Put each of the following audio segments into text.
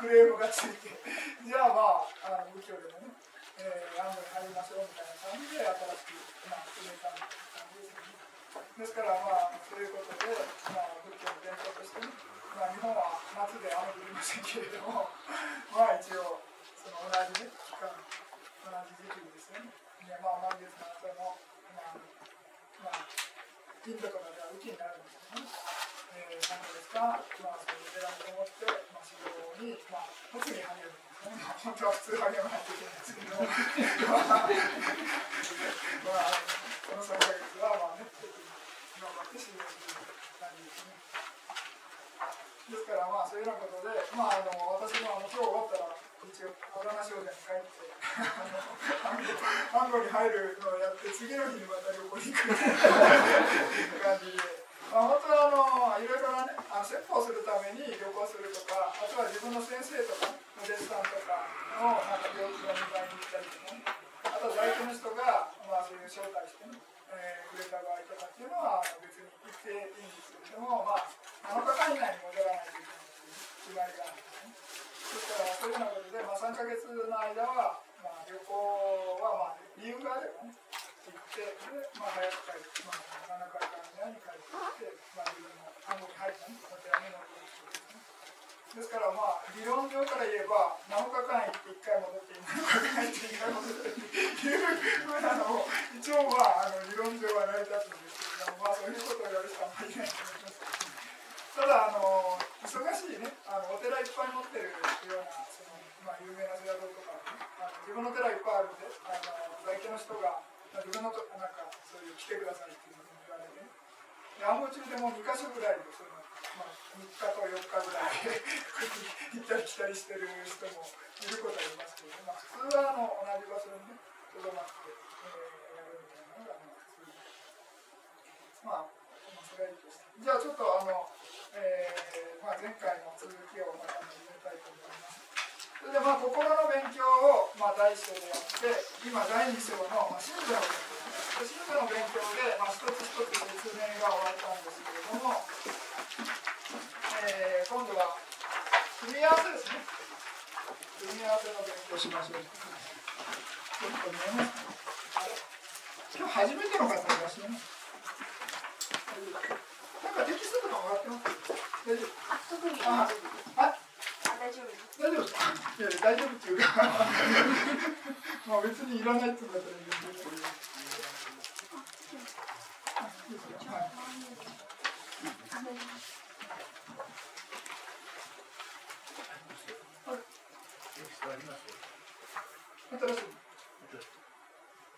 クレームがついてじゃあまああの右京でもね、えー、安藤に入りましょうみたいな感じで新しく、まあ、決めたみたいな感じですよね。ですからまあそういうことで、まあ、仏教の伝統としてね、まあ、日本は夏で雨降りませんけれども当は普通は読まないといけないんですけどまあ、この3ヶ月は、まあね、頑張って修行してる感じですね。ですから、まあ、そういうようなことで、まあ、あの私もあの今日終わったら、一応、小棚商店に帰って、ハンゴに入るのをやって、次の日にまた旅行に行く感じで。まあ、本当はあのいろいろなねあの説法するために旅行するとかあとは自分の先生とかね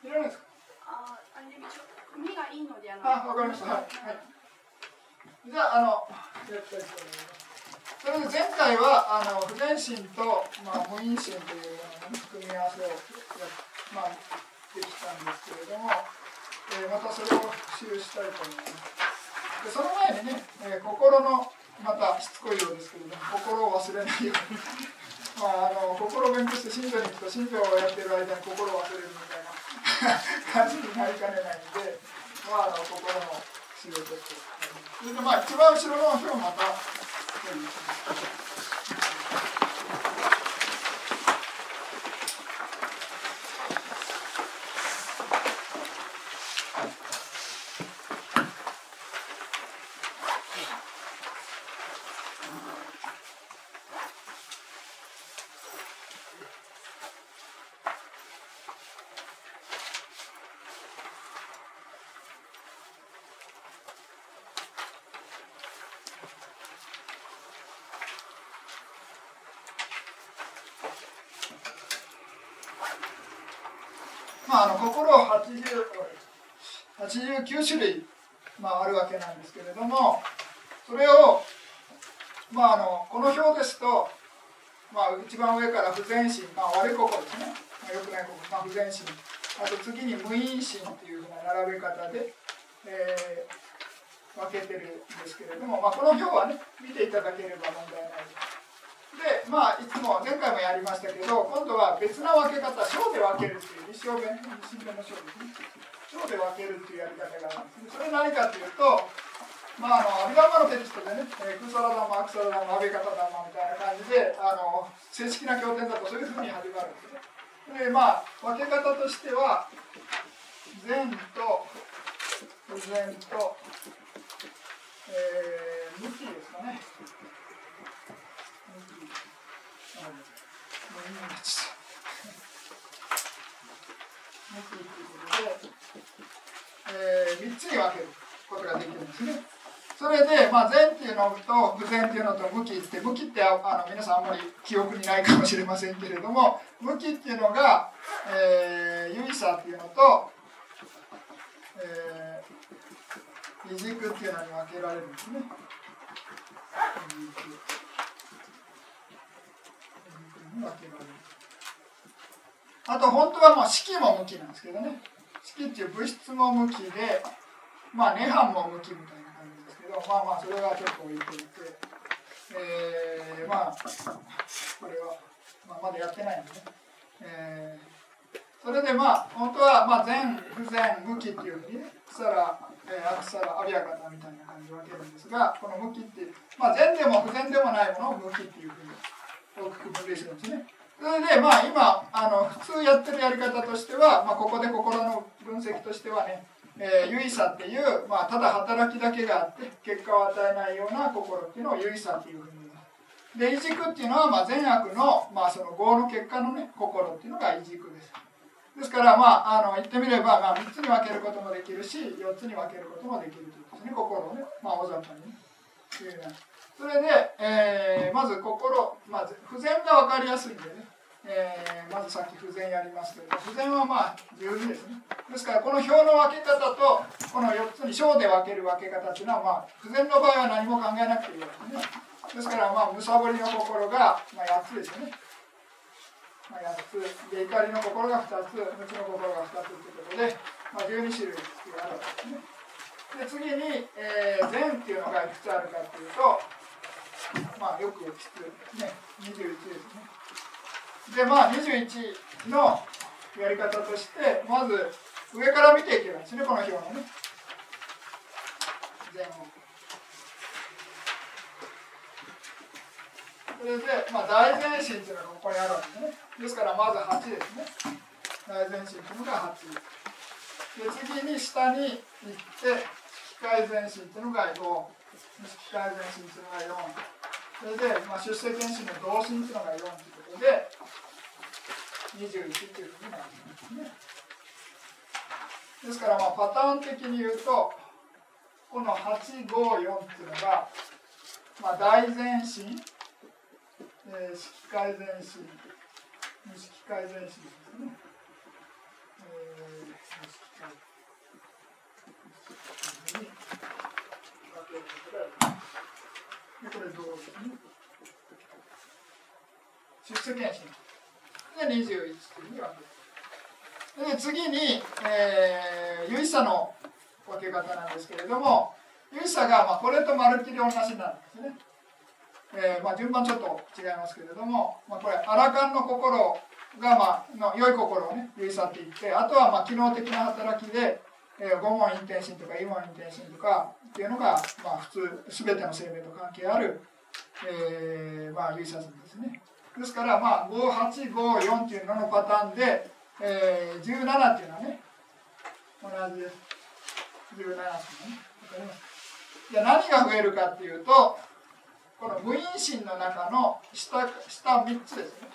いらないですか？ああれでしょ目がいいのであのあわかりました。はい、はい、じゃああのそれで前回はあの不全心と、まあ、無因心という組み合わせをや、まあ、できたんですけれども、えー、またそれを復習したいと思います。でその前にね、えー、心のまたしつこいようですけれども心を忘れないように。まあ、あの心を勉強して信条に行くと信条をやってる間に心を忘れるみた 感じになりかねないんで、まあ、あのここ仕事ってそれでまあ一番後ろの表また。分け方小で分けるっていう立証弁立証弁の小ですね小で分けるっていうやり方があるんですそれ何かというとまあ、あのアビダンマのテキストでね、えー、クサラダマ、アクサラダマ、アベカタダマみたいな感じであの正式な経典だとそういうふうに始まるんですね。でまあ分け方としては善と不全と、えー、向きですかね向きあ向きっていうことで、えー、3つに分けることができるんですねそれで、まあ、善っていうのと不善っていうのと向きって向きってあの皆さんあんまり記憶にないかもしれませんけれども向きっていうのが、えー、優位さっていうのと、えー、二軸っていうのに分けられるんですね。あと本当はもう式も向きなんですけどね式っていう物質も向きでまあ涅槃も向きみたいな感じですけ。どまあまあそれはちょっと置いといて、えー、まあこれは、まあ、まだやってないんでね、えー、それでまあ本当はまあ善不善無期っていうふうにね草ら、えー、アクサラアビアカタみたいな感じで分けるんですがこの無期っていうまあ善でも不善でもないものを無期っていうふうに大きく分ですね。それでまあ今あの普通やってるやり方としては、まあ、ここで心の分析としてはねえー、優位さっていう、まあ、ただ働きだけがあって結果を与えないような心っていうのを優位さっていうふうに言います。で、異軸っていうのは、まあ、善悪の、まあ、その業の結果のね、心っていうのが異軸です。ですから、まあ、あの言ってみれば、まあ、3つに分けることもできるし、4つに分けることもできるということですね、心をね、まあ、大雑把にね。それで、えー、まず心、まあ、不全が分かりやすいんでね、えー、まずさっき不全やりますけど不全はまあ十分ですね。ですからこの表の分け方とこの4つに小で分ける分け方っていうのはまあ不全の場合は何も考えなくていいわけですね。ですからまあむさぼりの心が、まあ、8つですね、まあ、8つで怒りの心が2つ無知の心が2つということで、まあ、12種類あるわけですね。で次に、えー、善っていうのがいくつあるかっていうとまあよく知ってるね21ですねでまあ21のやり方としてまず上から見ていけばいいですねこの表のね前後それで、まあ、大前進っていうのがここにあるわけですね。ですからまず8ですね大前進っていうのが8で次に下に行って機械前進っていうのが5機械前進っていうのが4それで、まあ、出世検診の同心っていうのが4ということで21っていうふうになりますね。ですからまあパターン的に言うとこの854っていうのが、まあ、大前進、えー、式改善進式改善進ですね。えー、式改これどう。出世検診。で21っていうふうに分け。で次に、えー、有意差の分け方なんですけれども有意差が、まあ、これとまるっきり同じなんですね。えーまあ、順番ちょっと違いますけれども、まあ、これアラカンの心が、まあ、の良い心をね有意差って言ってあとは、まあ、機能的な働きで、えー、五問陰転心とか異問陰転心とかっていうのが、まあ、普通全ての生命と関係ある、えーまあ、有意差ですね。ですから、まあ、5854っていうののパターンで、えー、17っていうのはね、同じです。17っていうのはね分かります？じゃあ何が増えるかっていうと、この無因心の中の下下3つですね。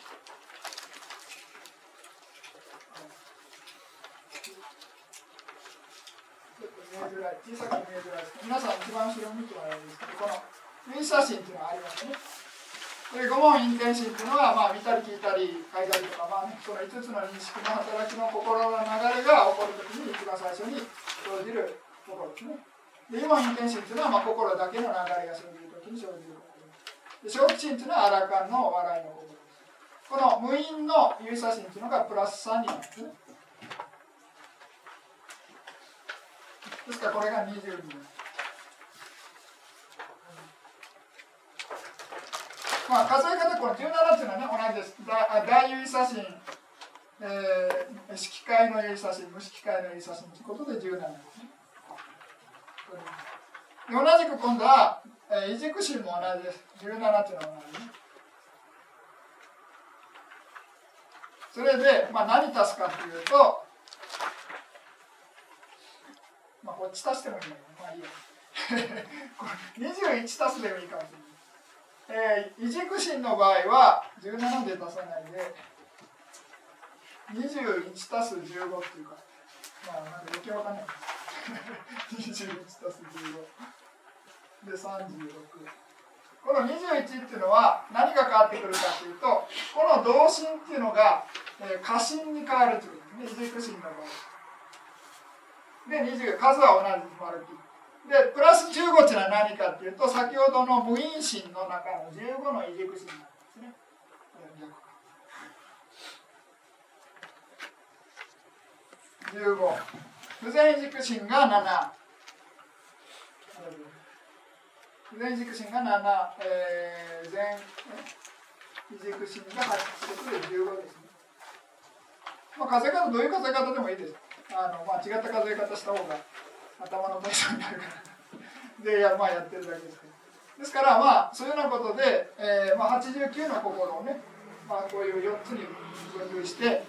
ちょっと見えづらい、小さく見えづらいです皆さん一番後ろを見てもらえるんですけど、この無因写真っていうのがありますね。で五問陰転心っていうのは、まあ、見たり聞いたり書いたりとか、まは、ね、その5つの認識の働きの心の流れが起こるときに一番最初に生じる心ですね。で今の天心というのは、まあ、心だけの流れが生じるときに生じる心で小吉心というのはアラカンの笑いの心です。この無因の指差心というのがプラス3になるんですね。ですか？らこれが22です。まあ、数え方この17っていうのはね。同じです。大優位写真、えー、色界の優位写真無色界の優位写真ということで17ですね同じく今度は、えー、異軸心も同じです。17っていうのは同じ。ねそれで、まあ、何足すかというと、まあ、こっち足してもいいんだけど、まあいいや。21足すでもいいかもしれない。えー、異軸心の場合は17で出さないで21たす15っていうかまあなんか余計わかんない。21たす15で36この21っていうのは何が変わってくるかというとこの同心っていうのが、えー、過心に変わるということですね。異軸心の場合。で20数は同じ丸きでプラス15っていうのは何かっていうと先ほどの無因心の中の15の異軸心なんですね。15不全軸心が7不全軸心が7、えー、全異軸心が8ということで15ですね。まあ、数え方どういう数え方でもいいです。あのまあ、違った数え方した方が頭の体操になるからでや,、まあ、やってるだけですけどですからまあそういうようなことで、えーまあ、89の心をね、まあ、こういう4つに分類して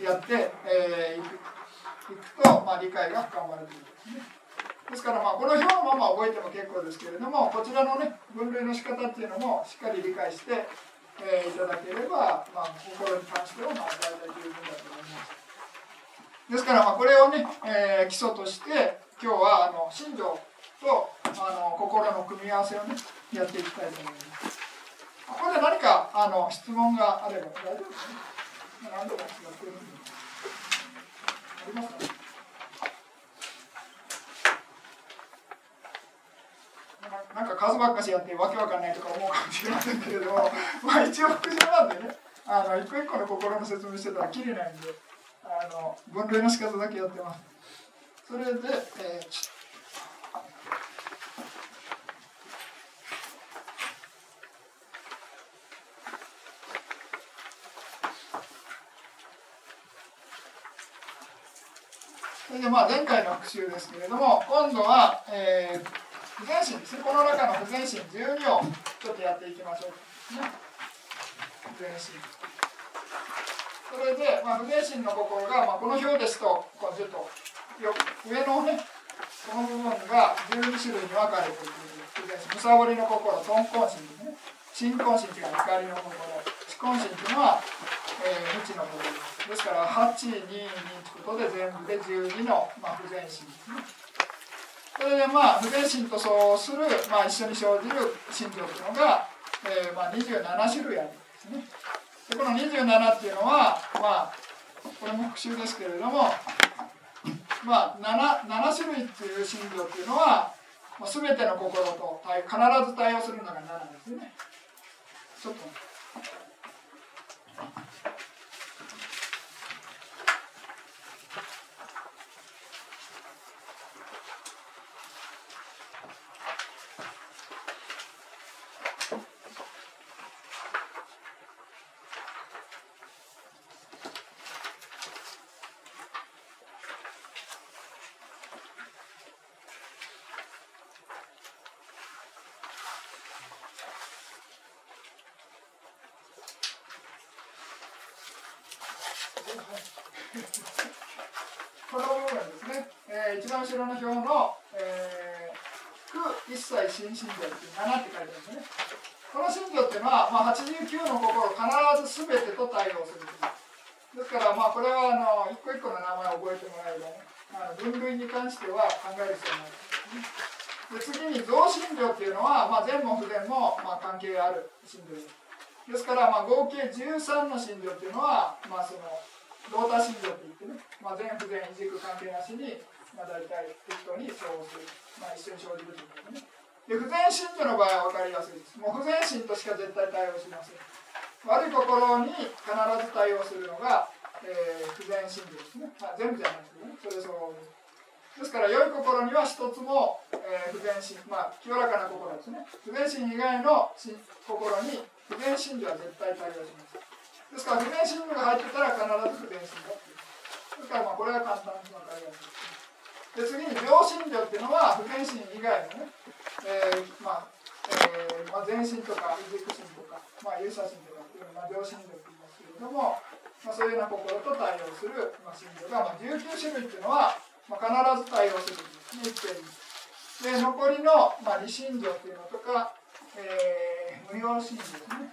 やって、えー、いくいくと、まあ、理解が深まるということですね。ですからまあこの表のまま覚えても結構ですけれどもこちらのね分類の仕方っていうのもしっかり理解して、えー、いただければ、まあ、心に関してはまあ大体十分だと思います。ですからまあこれをね、えー、基礎として今日はあの信条とあの心の組み合わせをねやっていきたいと思います。ここで何かあの質問があれば大丈夫ですね。何度もやってるんで。ありますか、なんか数ばっかしやってわけわかんないとか思うかもしれませんけれども、まあ一応副賞なんでね、あの一個一個の心の説明してたらきりないんで、あの分類の仕方だけやってます。それで、えー、それでまあ前回の復習ですけれども今度は、えー、不全心ですねこの中の不全心12をちょっとやっていきましょう、ね、不全心それで、まあ、不全心の心が、まあ、この表ですとこうちょっとよ上のねこの部分が12種類に分かれているむさぼりの心豚根心ですね新根心というか怒りの心思根心というのは、えー、無知の心ですですから822ということで全部で12の、まあ、不全心ですね。それでまあ不全心とそうする、まあ、一緒に生じる心情というのが、えーまあ、27種類あるんですね。でこの27っていうのはまあこれも復習ですけれどもまあ、7, 7種類っていう心情っていうのは、まあ、全ての心と必ず対応するのが7ですね。ちょっとこの部分ですね、えー、一番後ろの表の、えー、苦一切新信条っていう7って書いてますね。この信条っていうのは、まあ、89の心必ず全てと対応するですから、まあ、これはあの一個一個の名前を覚えてもらえばね、あの分類に関しては考える必要ないです、ね。で次に増信条っていうのは、まあ、善も不全も、まあ、関係ある信条です。ですからまあ合計13の信条っていうのは、まあ、その同多信条って言ってね、まあ、全不全軸関係なしに、まあ、大体適当に相応する、まあ、一緒に生じるということね。で不全信条の場合は分かりやすいです。もう不全心としか絶対対応しません。悪い心に必ず対応するのが、えー、不全信条ですね、まあ、全部じゃないですけどね。それ相応です。から良い心には一つも、えー、不全心まあ清らかな心ですね。不全心以外の心に不全心理は絶対対応します。ですから、不全心理が入ってたら必ず不全心だっていう。ですから、まあ、これは簡単に分かりやすいで次に、病心理っていうのは、不全心以外のね、えー、まあ、えー、まあ、全身とか、異軸心とか、まあ、有写心とかっていうのは、まあ、病心理って言いますけれども、まあ、そういうような心と対応する、まあ、心理が、まあ、19種類っていうのは、まあ、必ず対応するんですね、一定に。で、残りの、まあ、理心情っていうのとか、えー、無用心ですね。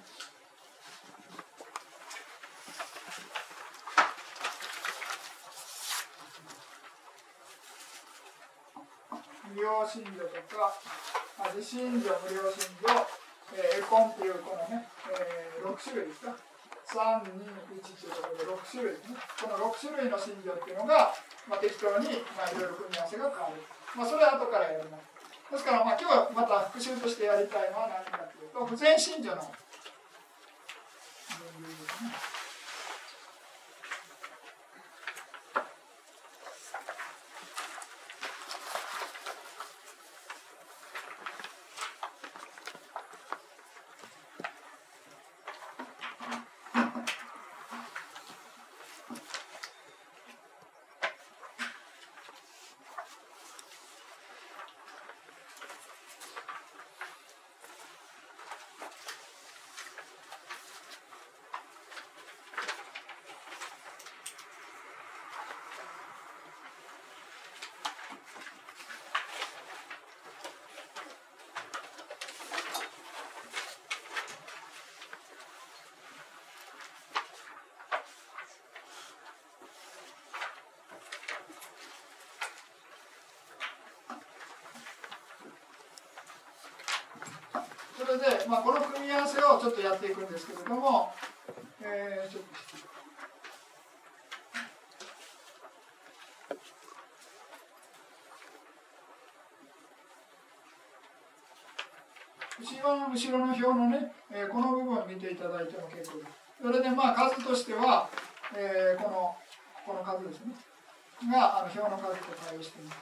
無料信条とか、自信条、無料信条、えー、エコンっていうこのね、えー、6種類ですか。3、2、1ということで6種類ですね。この6種類の信条っていうのが、まあ、適当に、まあ、いろいろ組み合わせが変わる。まあ、それは後からやります。ですから、まあ、今日はまた復習としてやりたいのは何かというと、不全信条の分類ですね。それで、まあ、この組み合わせをちょっとやっていくんですけれども、えー、ちょっと後ろの後ろの表のね、えー、この部分を見ていただいても結構です。それでまあ数としては、えー、このこの数ですねがあの表の数と対応しています。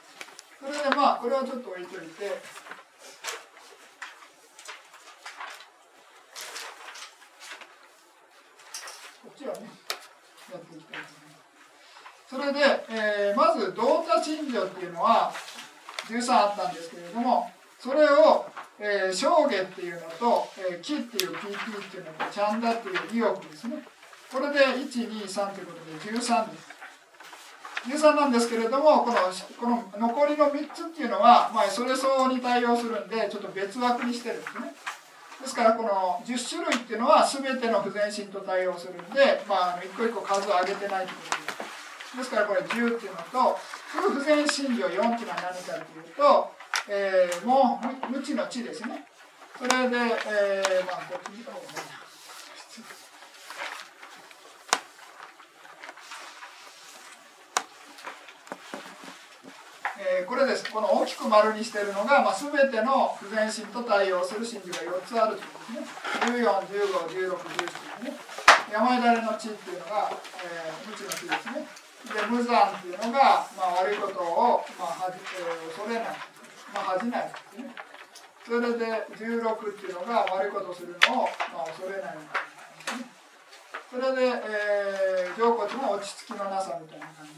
それでまあこれはちょっと置いといてちはね、やっていきたいと思います。それで、えー、まず、同多信条っていうのは、13あったんですけれども、それを、えー、正下っていうのと、えー、木っていう PP っていうのと、チャンダっていう意欲ですね。これで1、2、3ということで13です。13なんですけれども、このこの残りの3つっていうのは、まあ、それ相応に対応するんで、ちょっと別枠にしてるんですね。ですからこの10種類っていうのは全ての不全身と対応するんで、まあ、一個一個数を上げてないということです。ですからこれ10っていうのと不全心情4っていうのは何かというと、えー、もう無知の知ですね。それで、えー、まあこっち見た方がいいな。えー、これです。この大きく丸にしているのが、まあ、全ての不全心と対応する真珠が4つあるということですね。14、15、16、17ですね。山枝の地っていうのが、えー、無知の地ですね。で、無残っていうのが、まあ、悪いことを、まあはじえー、恐れない。まあ、恥じないですね。それで16っていうのが悪いことをするのを、まあ、恐れないですね。それで、えー、上骨の落ち着きのなさみたいな感じ。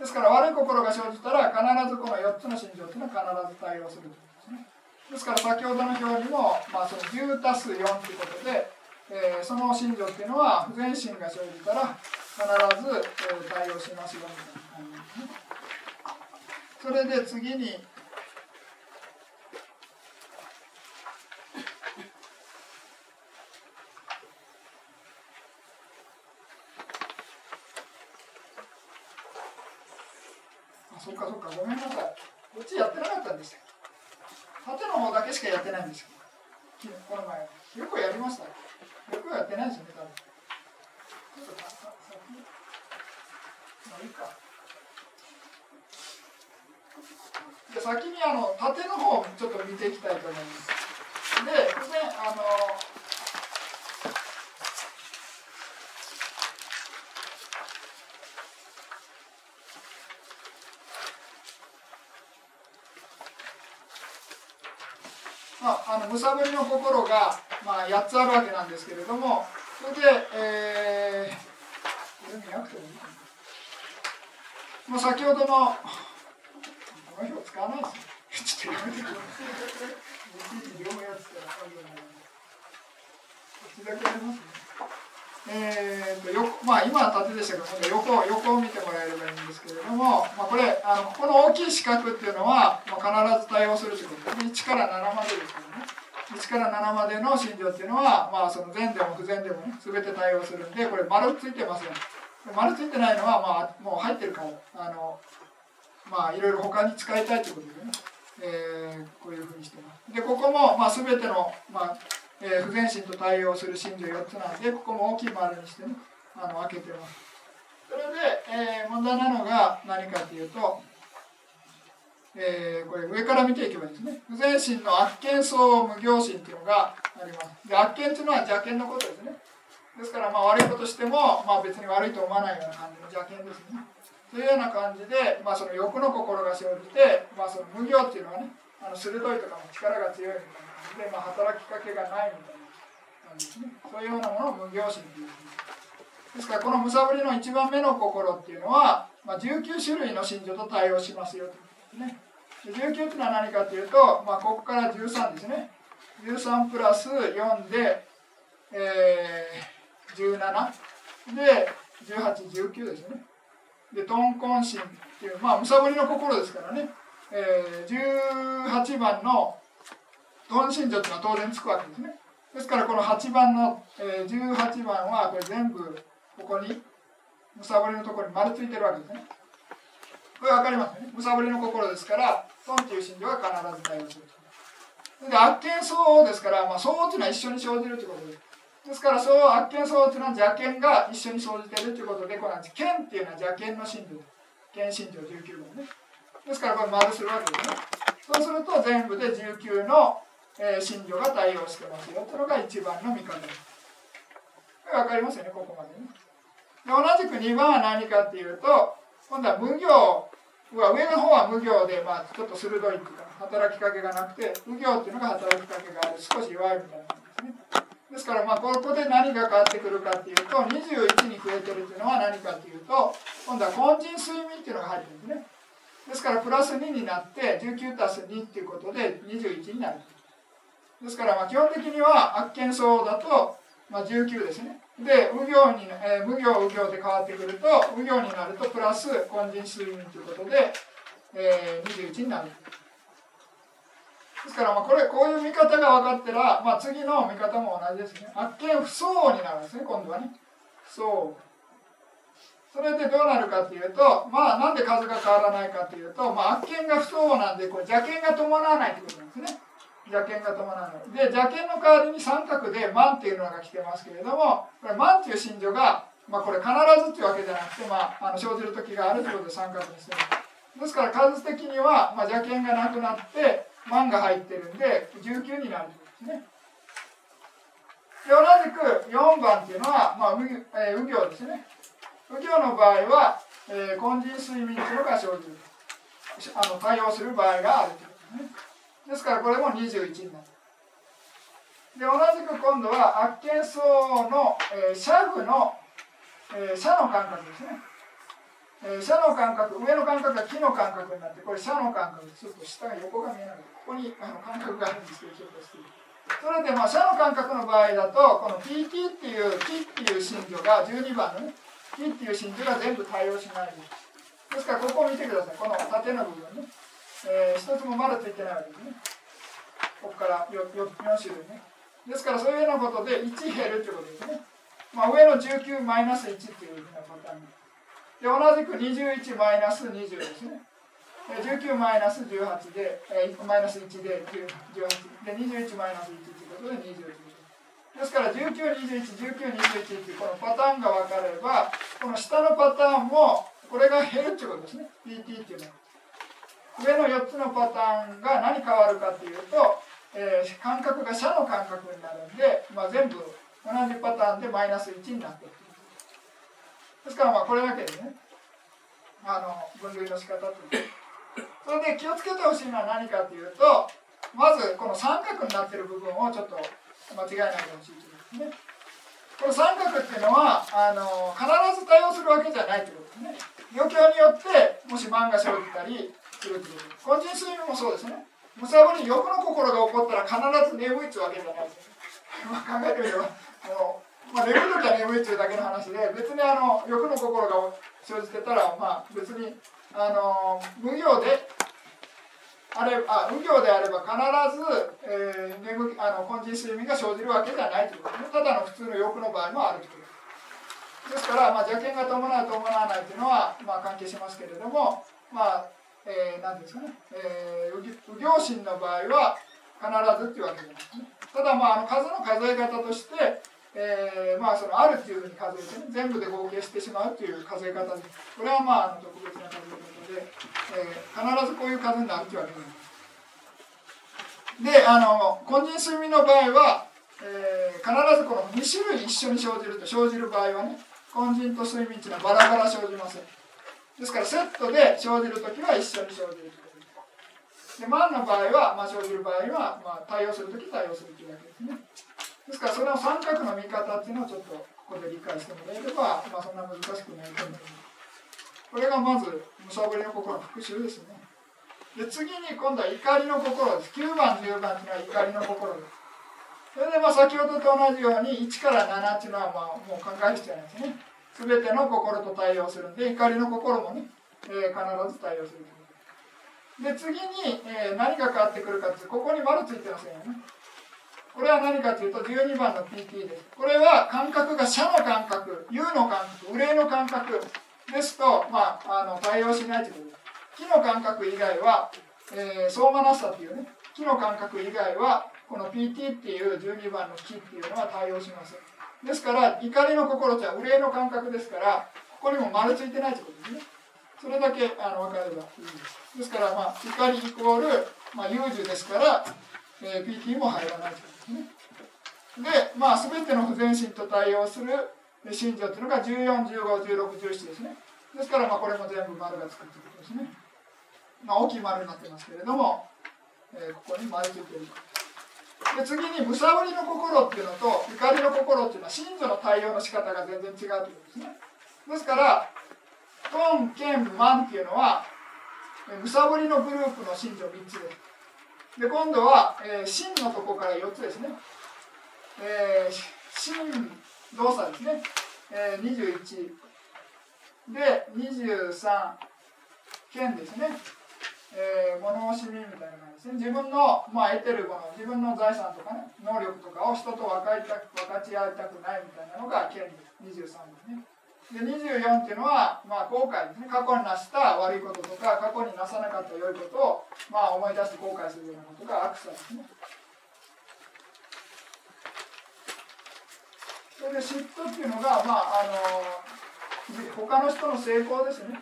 ですから悪い心が生じたら必ずこの4つの心情というのは必ず対応するですね。ですから先ほどの表にも、まあ、その10たす4ということで、えー、その心情っていうのは不全心が生じたら必ず、対応しますよみたいな感じですね。それで次にそっかそっか、ごめんなさい。こっちやってなかったんですよ。縦の方だけしかやってないんですよ。この前。よくやりました。よくやってないですよね、多分。ちょっとさ先、まあいいか。で先にあの縦の方をちょっと見ていきたいと思います。で、であのまあ、あのむさぶりの心が、まあ、8つあるわけなんですけれどもそれで、えー、これ見なくてもいいかな。まあ、先ほどのこの表使わない。ですね。ちょっとやめてください。読むやつからこっちだけやりますね。えーとよまあ、今は縦でしたけど横横を見てもらえればい。い。んですけれども、まあ、これあのここの大きい四角ってい。うのは、まあ、必ず対応するとい。うことで1から7までですねから7までの心情っていうのは、まあ、その善でも不全でもね全て対応するんでこれ丸ついてません。丸ついてないのは、まあ、もう入ってるからあのまあいろいろ他に使いたいということでね、えー、こういうふうにしてます。でここも、まあ、全ての、まあえー、不全心と対応する心情4つなんでここも大きい丸にしてねあの開けてます。それで、えー、問題なのが何かというと、えー、これ上から見ていけばいいですね。不全心の悪見相無行心っていうのがあります。で悪見っていうのは邪見のことですね。ですからまあ悪いことしても、まあ、別に悪いと思わないような感じの邪見ですね。というような感じで、まあ、その欲の心が生じて、まあ、その無行っていうのはねあの鋭いとかも力が強いみたいな感じで、まあ、働きかけがないみたいな感じですね。そういうようなものを無行心というです。からこのむさぶりの一番目の心っていうのは、まあ、19種類の信条と対応しますよと。ね。で19っていうのは何かというと、まあ、ここから13ですね。13プラス4で、えー、17で1819ですね。でトンコン心っていうまあむさぶりの心ですからね、えー、18番のトン信条っていうのは当然つくわけですね。ですからこの8番の、えー、18番はこれ全部ここにむさぼりのところに丸ついてるわけですね。これ分かりますね。むさぼりの心ですからトンっていう信条は必ず対応すると。で悪見相応ですから、まあ、相応っていうのは一緒に生じるということです。ですからそう悪見相応っていうのは邪見が一緒に生じてるということでこの見っていうのは邪見の信条見信条19番ね。ですからこれ丸するわけですね。そうすると全部で19のえー、信条が対応してますよというのが一番の見方です。わかりますよね、ここまでね。で同じく2番は何かっていうと、今度は無行は、上の方は無行で、まあ、ちょっと鋭いっていうか、働きかけがなくて、無行っていうのが働きかけがある、少し弱いみたいなんですね。ですから、まあ、ここで何が変わってくるかっていうと、21に増えてるっていうのは何かっていうと、今度は根人睡眠っていうのが入るんですね。ですから、プラス2になって、19たす2っていうことで21になる。ですからまあ基本的には悪見相だとまあ19ですね。で、無行に、えー、無行、無行で変わってくると、無行になるとプラス根人睡眠ということで、えー、21になる。ですからまあこれ、こういう見方が分かったら、まあ、次の見方も同じですね。悪見不相応になるんですね、今度はね。不相応。それでどうなるかっていうと、まあなんで数が変わらないかっていうと、まあ悪見が不相応なんで、これ邪見が伴わないってことなんですね。邪剣が伴わない。で、邪剣の代わりに三角で万っていうのが来てますけれども、これ万っていう信条が、まあこれ必ずっていうわけじゃなくて、まあ、あの生じる時があるということで三角にしてる。ですから数的には、まあ、邪剣がなくなって、万が入ってるんで、19になるということですね。で、同じく4番っていうのは、まあ、う、えー、右行ですね。右行の場合は、えー、根人睡眠っていうのが生じる。あの対応する場合があるということですね。ですからこれも21になる。で同じく今度は悪見層の、えー、シャグの、えー、の感覚ですね。えー、の感覚、上の感覚が木の感覚になって、これシャの感覚、ちょっと下が横が見えない。ここにあの感覚があるんですけど、ちょっとしてそれで、まあ、シャの感覚の場合だと、この PT っていう、木っていう信条が12番のね、木っていう信条が全部対応しないです。ですから、ここを見てください。この縦の部分ね。えー、一つもまだついてないわけですね。ここから 4, 4, 4種類ね。ですからそういうようなことで1減るということですね。まあ、上の19マイナス1っていうふうなパターンで。同じく21マイナス20ですね。19マイナス18で、えー、マイナス1で18で21マイナス1ということで21でですから19211921っていうこのパターンが分かればこの下のパターンもこれが減るっていうことですね PT っていうのは上の4つのパターンが何変わるかっていうと、えー、間隔が斜の間隔になるんで、まあ、全部同じパターンでマイナス1になっていくですからまあこれだけでねあの分類の仕方という。それで気をつけてほしいのは何かというとまずこの三角になってる部分をちょっと間違えないでほしいというですね。この三角っていうのはあの必ず対応するわけじゃないということですね。状況によってもし漫画生じたりするという。個人睡眠もそうですね。むさぼり欲の心が起こったら必ず眠いっつうわけじゃないです、まあ、考えてみればあのまあ、眠る時は眠いっていうだけの話で別にあの欲の心が生じてたらまあ別にあの無行であれあ無行であれば必ず、えー、眠あの根人睡眠が生じるわけではないということですねただの普通の欲の場合もあるということですから、まあ、邪険が伴う伴わないというのは、まあ、関係しますけれどもまあ、えー、何ですかね、えー、右行心の場合は必ずっていうわけじゃないですねただまああの数の数え方としてえー、まあそのあるっていうふうに数えてね全部で合計してしまうっていう数え方でこれはまああの特別な数え方で、えー、必ずこういう数になるっていうわけなんです。であの根人睡眠の場合は、えー、必ずこの2種類一緒に生じると生じる場合はね根人と睡眠っていうのはバラバラ生じません。ですからセットで生じる時は一緒に生じるということです。で万の場合は、まあ、生じる場合は、まあ、対応する時対応するというわけですね。ですからそれを三角の見方っていうのをちょっとここで理解してもらえれば、まあ、そんな難しくないと思います。これがまず、むさぼりの心の復習ですね。で次に今度は怒りの心です。9番、10番っていうのは怒りの心です。それでまあ先ほどと同じように1から7っていうのはまあもう考える必要ないですね。すべての心と対応するんで、怒りの心もね、えー、必ず対応するで、次に、えー、何が変わってくるかって、ここに丸ついてますよね。これは何かというと12番の PT です。これは感覚が斜の感覚、U の感覚、憂いの感覚ですと、まあ、あの対応しないということです。木の感覚以外は、えー、相馬なさというね、木の感覚以外は、この PT っていう12番の木っていうのは対応しません。ですから、怒りの心とは憂いの感覚ですから、ここにも丸ついてないということですね。それだけあの分かればいいです。ですから、まあ、怒りイコール、まあ、有事ですから、えー、PT も入らないということですね。で、まあ、全ての不全心と対応する信条というのが14、15、16、17ですね。ですから、まあ、これも全部丸がつくということですね。まあ、大きい丸になってますけれども、えー、ここに丸ついているとで次に、むさぼりの心っていうのと怒りの心っていうのは、信条の対応の仕方が全然違うということですね。ですから、トン、ケン、マンっていうのは、むさぼりのグループの信条3つです。で今度は、えー、真のとこから4つですね。えー、真動作ですね。えー、21で23剣ですね。えー、物惜しみみたいな感じですね。自分の、まあ、得てるもの、自分の財産とかね、能力とかを人と分かりた分かち合いたくないみたいなのが剣です。23ですね。で24っていうのは、まあ、後悔ですね過去になした悪いこととか過去になさなかった良いことを、まあ、思い出して後悔するようなことが悪さですねそれで嫉妬っていうのが、まあ、あの他の人の成功ですね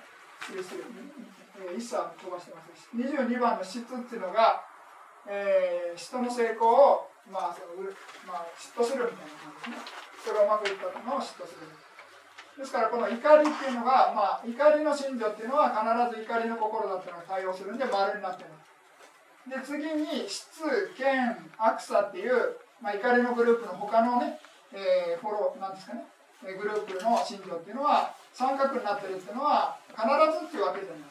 一切飛ばしてます。22番の嫉妬っていうのが、えー、人の成功を、まあそのまあ、嫉妬するみたいな感じですね。それがうまくいったのを嫉妬する。ですからこの怒りっていうのが、まあ、怒りの信条っていうのは必ず怒りの心だっていうのが対応するんで丸になってます。で次に質剣悪さっていう、まあ、怒りのグループの他のね、えー、フォローなんですかね。グループの信条っていうのは三角になってるっていうのは必ずっていうわけじゃない。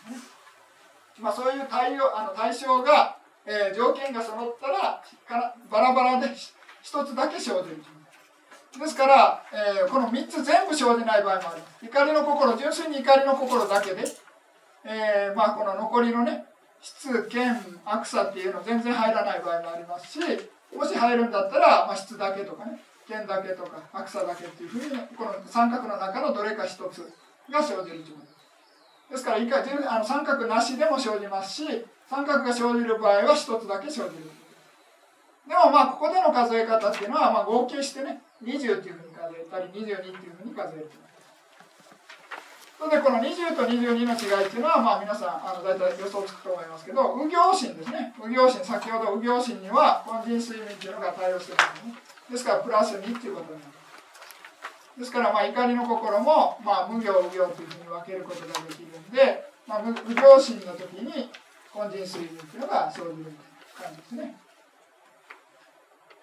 まあそういう対応あの対象が、えー、条件が揃ったらからバラバラで一つだけ生じるですから、えー、この3つ全部生じない場合もあります。怒りの心、純粋に怒りの心だけで、えー、まあこの残りのね、質、剣、悪さっていうの全然入らない場合もありますし、もし入るんだったら、まあ、質だけとかね、剣だけとか悪さだけっていうふうに、この三角の中のどれか一つが生じるということです。ですから、いかあの三角なしでも生じますし、三角が生じる場合は一つだけ生じる。でもまあここでの数え方っていうのはまあ合計してね20っていうふうに数えたり22っていうふうに数えるそれでこの20と22の違いっていうのはまあ皆さんあの大体予想つくと思いますけど右行心ですね。右行心先ほど右行心には本人睡眠っていうのが対応してるんですね。ですからプラス2っていうことになる。ですからまあ怒りの心もまあ無行無行というふうに分けることができるんで、まあ、無行心の時に本人睡眠っていうのが生じるみたいな感じですね。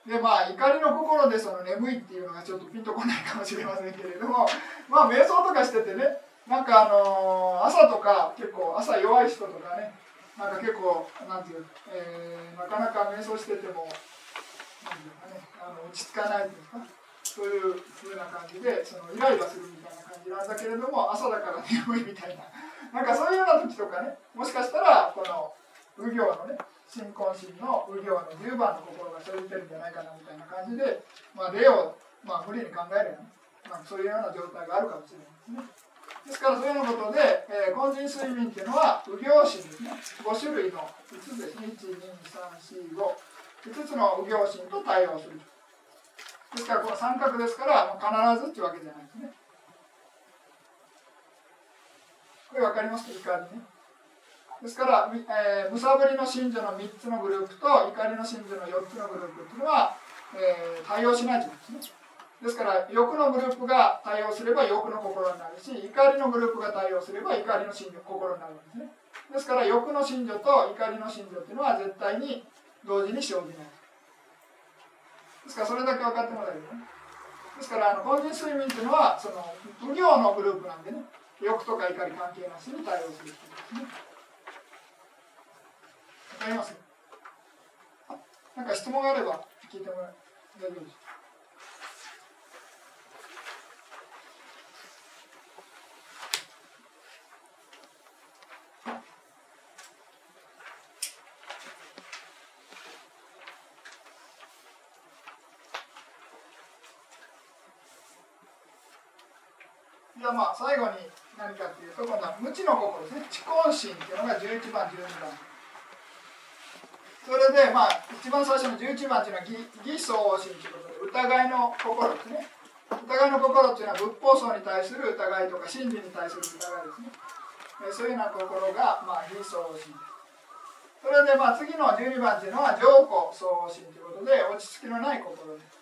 でまあ怒りの心でその眠いっていうのがちょっとピンとこないかもしれませんけれどもまあ瞑想とかしててねなんかあのー、朝とか結構朝弱い人とかねなんか結構なんていう、えー、なかなか瞑想しててもなんていうかねあの落ち着かないというかそういうふうな感じでそのイライラするみたいな感じなんだけれども朝だから眠いみたいな。なんかそういうような時とかねもしかしたらこの右行のね新婚心の右行の10番の心が生じてるんじゃないかなみたいな感じで、まあ、例を、まあ、無理に考えれば、ね、まあ、そういうような状態があるかもしれないですね。ですからそういうようなことで、えー、根人睡眠っていうのは右行心ですね。5種類の5つですね。12345 5つの右行心と対応すると。ですからこの三角ですから必ずっていうわけじゃないですねこれ分かります？か怒りねですから、えー、むさぶりの信者の3つのグループと怒りの信者の4つのグループっていうのは、えー、対応しないということですね。ですから、欲のグループが対応すれば欲の心になるし、怒りのグループが対応すれば怒りの信者心になるんですね。ですから、欲の信者と怒りの信者っていうのは絶対に同時に生じない。ですから、それだけ分かってもらえるね。ですから、あの本人睡眠っていうのは、その不行のグループなんでね、欲とか怒り関係なしに対応するっていうですね。分かります？なんか質問があれば聞いてもらえ大丈夫です最後に何かっていうと今度は無知の心ですね。知根心っていうのが11番12番。それでまあ一番最初の11番っていうのは偽偽相心ということで疑いの心ですね。疑いの心っていうのは仏法僧に対する疑いとか真理に対する疑いですね。そういうような心が、まあ、偽相応心それでまあ次の12番っていうのは上古相応心ということで落ち着きのない心です。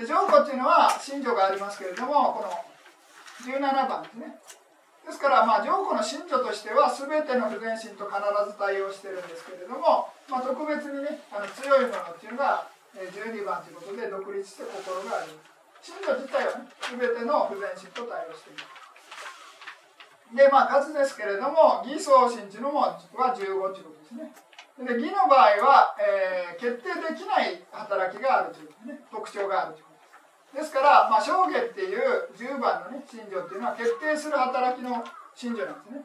で上古っていうのは信条がありますけれどもこの17番ですね。ですから、まあ、上古の信者としては全ての不全心と必ず対応してるんですけれども、まあ、特別にねあの強いものっていうのが12番ということで独立して心がある。信者自体はね全ての不全心と対応している。でまあ数ですけれども偽相信っていうのもは15ということですね。で義の場合は、えー、決定できない働きがあるという、ね、特徴があるという。ですから、まあ、正下っていう10番のね信条っていうのは決定する働きの信条なんですね。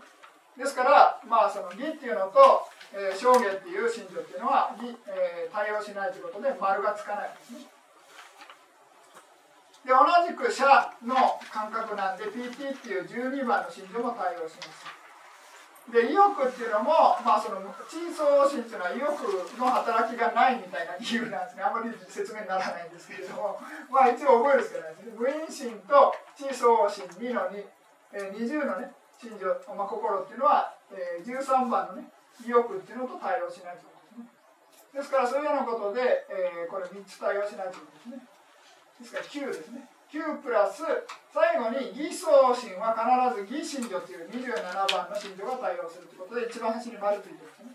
ですから、まあ、その義っていうのと、えー、正下っていう信条っていうのは義、えー、対応しないということで丸がつかないんですね。で同じく社の感覚なんで PT っていう12番の信条も対応します。で意欲っていうのも、まあ、その地層心っていうのは意欲の働きがないみたいな理由なんですね。あんまり説明にならないんですけれども。まあ一応覚えるしかないですね。無因心と地層心2の2、えー、20のね心情、まあ、心っていうのは、えー、13番のね意欲っていうのと対応しないということですね。ですからそういうようなことで、えー、これ3つ対応しないということですね。ですから9ですね。9プラス最後に偽相心は必ず偽信条という27番の信条が対応するということで一番端に丸ついてるんですね。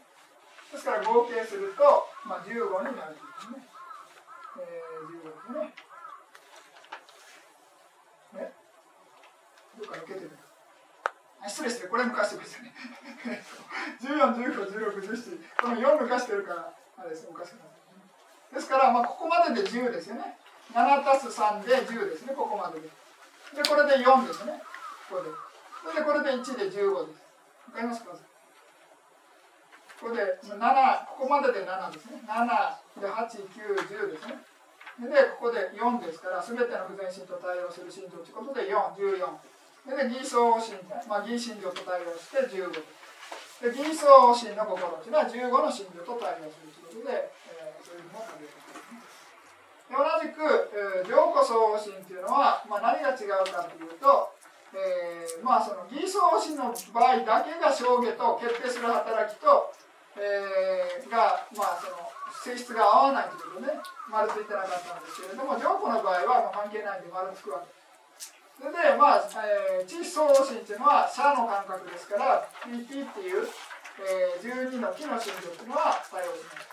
ですから合計すると、まあ、15になるということですね、えー、15ですね。ね。どっか抜けてる。失礼してこれ抜かしてくださいね。14、15、16、17この4抜かしてるからあれですおかしくなるですから、まあ、ここまでで10ですよね。7たす3で10ですねここまでで。でこれで4ですね。ここで。それでこれで1で15です。わかりますか？ここで7ここまでで7ですね。7で8910ですね。でここで4ですから全ての不全心と対応する心情ということで414で偽装心、まあ、偽心情と対応して15で偽装心の心というのは15の心情と対応するということで、えー、そういうのも考えます。同じく、えー、上古送信っていうのは、まあ、何が違うかというと、えー、まあその偽送信の場合だけが証言と決定する働きと、えー、が、まあ、その性質が合わないということで、ね、丸ついてなかったんですけれども上古の場合は関係ないんで丸つくわけ。それでまあ、えー、地相信っていうのは社の感覚ですから PT っていう、えー、12の木の心情っていうのは対応しない。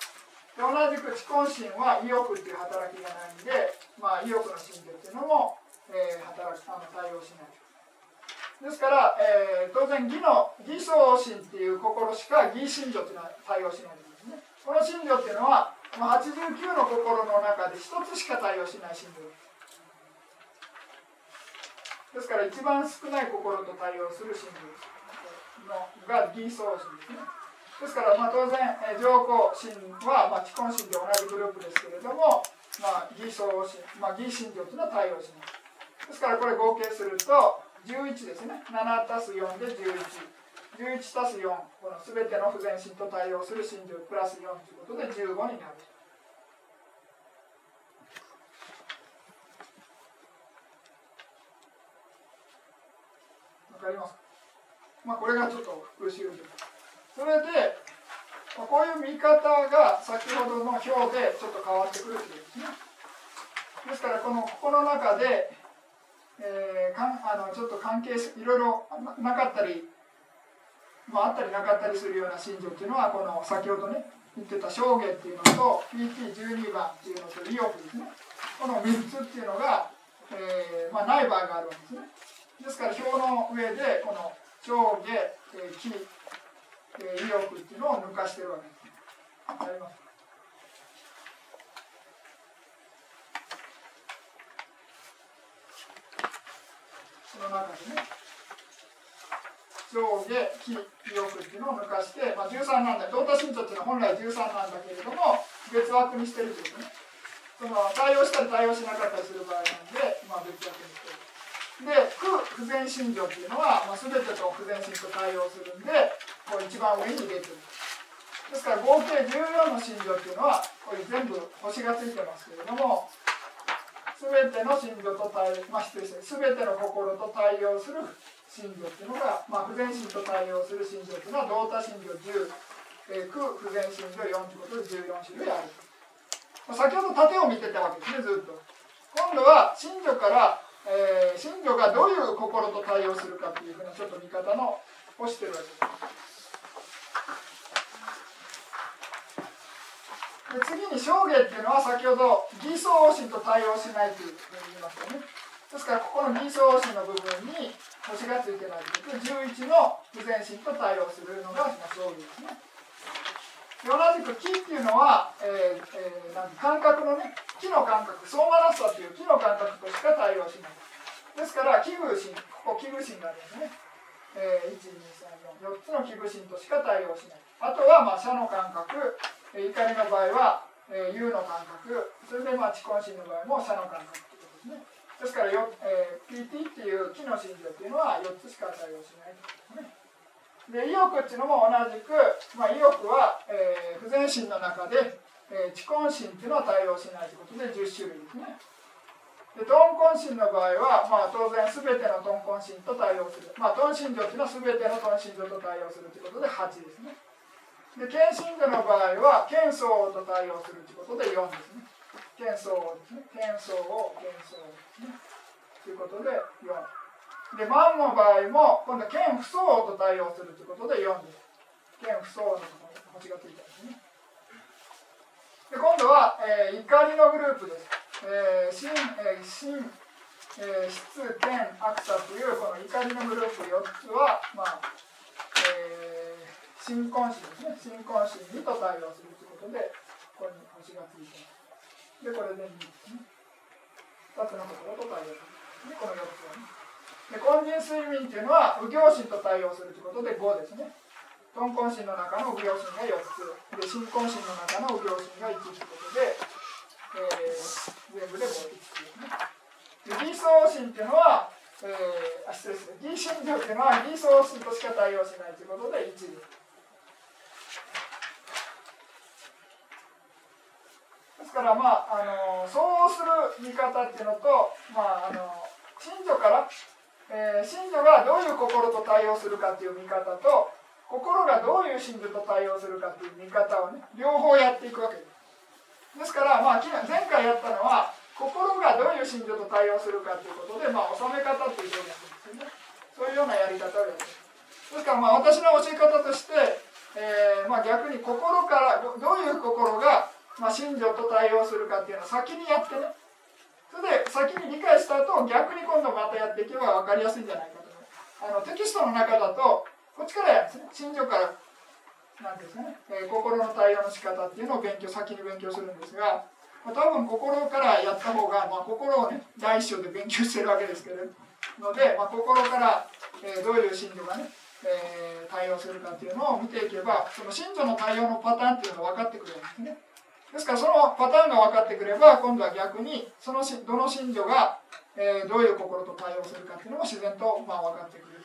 で同じく知根心は意欲っていう働きがないんで、まあ、意欲の心情っていうのも、えー、働きあの対応しないですから、えー、当然義の義相心っていう心しか義心情っていうのは対応しないんですね。この心情っていうのは、まあ、89の心の中で一つしか対応しない心情ですから一番少ない心と対応する心情のが義相心ですね。ですから、まあ、当然、えー、上皇神は、まあ、既婚神で同じグループですけれども、まあ、義相神、まあ、義神教というのは対応します。ですから、これ合計すると、11ですね。7たす4で11。11たす4、この全ての不全心と対応する神教プラス4ということで15になる。わかりますか？まあ、これがちょっと復習です。それでこういう見方が先ほどの表でちょっと変わってくるというですね。ですからこのここの中で、えー、かんあのちょっと関係いろいろなかったり、まあ、あったりなかったりするような信条っていうのはこの先ほどね言ってた証言っていうのと PT12 番っていうのと意欲ですね。この3つっていうのが、えーまあ、ない場合があるわけですね。ですから表の上でこの上下、えー、気えー、意欲っていうのを抜かしてるわけです。ありますこの中でね上下気意欲っていうのを抜かして、まあ、13なんだ同多身長っていうのは本来13なんだけれども別枠にしてるというねその対応したり対応しなかったりする場合なんで、まあ、別枠にしてる。で、不不全心情っていうのは、まあ、全てと不全心と対応するんで、こう一番上に出てる。ですから合計14の心情っていうのはこれ全部星がついてますけれども全ての心情と対応、まあ、失礼して全ての心と対応する心情っていうのが、まあ、不全心と対応する心情っていうのは同多心情10、えー、空不全心情4ということで14種類ある、まあ、先ほど縦を見てたわけですねずっと。今度は心情から、えー、心情がどういう心と対応するかっていうふうなちょっと見方のをしてるわけです。で次に証言っていうのは先ほど偽装心と対応しないというふうに言いましたよね。ですからここの偽装心の部分に星がついてないという11の不全心と対応するのが証言ですね。同じく気っていうのは、えーえー、なん感覚のね気の感覚相馬らしさという気の感覚としか対応しない。ですから気分心ここ気分心があるんですね、えー、1234つの気分心としか対応しない。あとはまあ社の感覚。怒りの場合は、えー、U の感覚それでまあ知根心の場合も社の感覚ということですね。ですからよ、えー、PT っていう機の心情っていうのは4つしか対応しないですね。で意欲っていうのも同じく、まあ、意欲は、えー、不全心の中で、えー、知根心っていうのは対応しないということで10種類ですね。でトンコン心の場合は、まあ、当然全てのトンコン心と対応する、まあ、トン心情っていうのは全てのトン心情と対応するということで8ですね。で検診度の場合は検証と対応するということで4ですね。検証ですね。検証を検証ですね。ということで4で万の場合も今度は検不相と対応するということで4です。検不相のところに星がついてますね。で今度は、えー、怒りのグループです、えー、心、えー、心えー、質、剣、悪さというこの怒りのグループ4つは、まあえー新婚心ですね。新婚心にと対応するということでここに星がついてますでこれで2ですね2つのところと対応するでこの4つはね。で根人睡眠っていうのは右行心と対応するということで5ですね。豚根心の中の右行心が4つで新婚心の中の右行心が1ということで、えー、全部で5ですね。で偽装心っていうのはえー、あ失礼ですね。偽心情っていうのは偽装心としか対応しないということで1です。ですからまああのそうする見方っていうのとまああの信女から、えー、信女がどういう心と対応するかっていう見方と心がどういう信女と対応するかっていう見方をね両方やっていくわけ。ですですからまあ前回やったのは心がどういう信条と対応するかということで、まあ、収め方っていう表現ですね。そういうようなやり方をやってですからまあ私の教え方として、えー、まあ逆に心からどういう心が、まあ、信条と対応するかっていうのを先にやってね。それで先に理解した後逆に今度またやっていけば分かりやすいんじゃないかと。あのテキストの中だとこっちからやるんですね信条からなんですね、えー、心の対応の仕方っていうのを勉強先に勉強するんですが、まあ、多分心からやった方が、まあ、心をね第一章で勉強してるわけですけれどので、まあ、心から、えー、どういう信条がねえー、対応するかっていうのを見ていけばその信徒の対応のパターンっていうのが分かってくるんですね。ですからそのパターンが分かってくれば今度は逆にそのしどの信者が、えー、どういう心と対応するかっていうのも自然と、まあ、分かってくる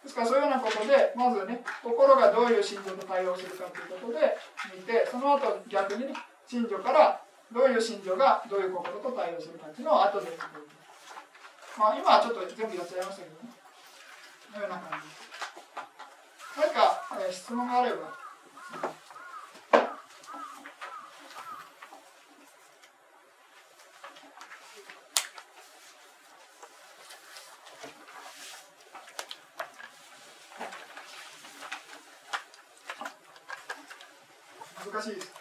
ですからそういうようなことでまずね心がどういう信者と対応するかということで見てその後逆にね信者からどういう信者がどういう心と対応するかっていうのを後で見ていきま。あ今はちょっと全部やっちゃいましたけどね。のような感じです。何か、えー、質問があれば。難しいです。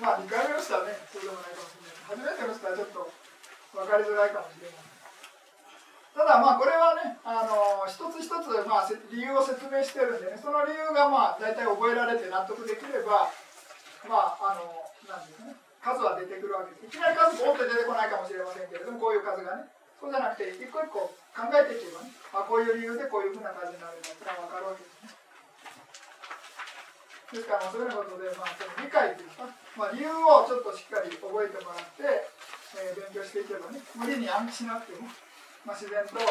まあ、2回目の人はね、そうでもないかもしれない。初めての人はちょっと分かりづらいかもしれない。ただまあこれはねあの一つ一つまあ理由を説明してるんでねその理由がまあ大体覚えられて納得できればまああのなんですね数は出てくるわけですいきなり数ボンって出てこないかもしれませんけれどもこういう数がねそうじゃなくて一個一個考えていけばねあこういう理由でこういうふうな数になるんだってのは分かるわけですねですからそういうことで、まあ、その理解というか、まあ、理由をちょっとしっかり覚えてもらって、えー、勉強していけばね無理に暗記しなくてもまあ、自然とあ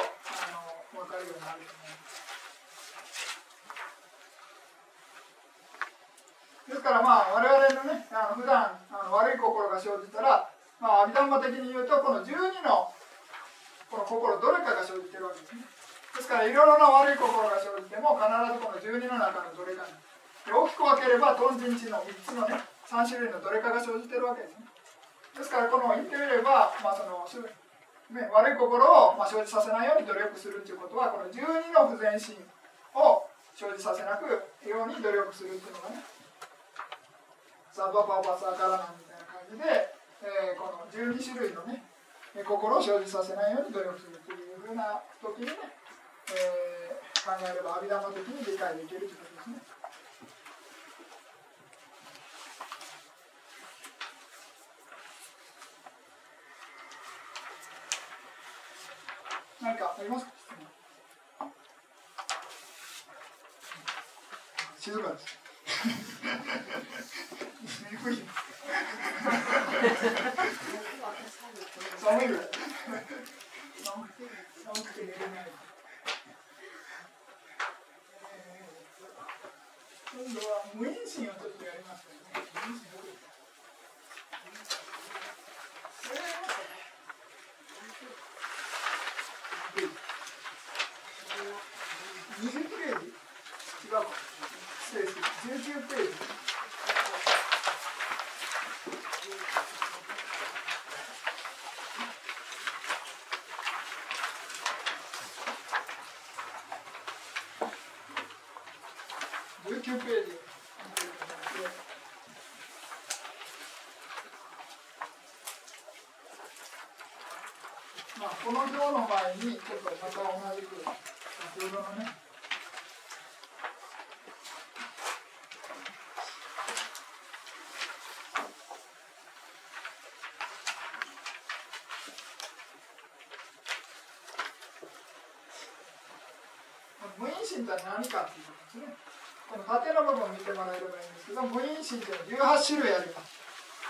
の分かるようになると思います。ですからまあ我々のねあの普段あの悪い心が生じたら、まあ、阿弥陀的に言うとこの12のこの心どれかが生じてるわけですね。ですからいろいろな悪い心が生じても必ずこの12の中のどれかに大きく分ければトンジンチの3つのね3種類のどれかが生じてるわけですね。ですからこの言ってみれば、まあ、そのね、悪い心を、まあ、生じさせないように努力するということはこの12の不全心を生じさせなくように努力するっていうのがねサバパパサーカラナみたいな感じで、えー、この12種類のね心を生じさせないように努力するというふうな時にね、えー、考えれば阿弥陀の時に理解できるということですね。何かありますか？静かです。寒いぐらい。寒くて寝れない。今度は無印心をちょっとやりますね。無印心どこ20ページ違うか失礼する19ページ19ページまあ、この表の前にちょっとまた同じく先ほどのねとは何かっていうことですね。この縦の部分を見てもらえればいいんですけど、無因心というのは18種類あります。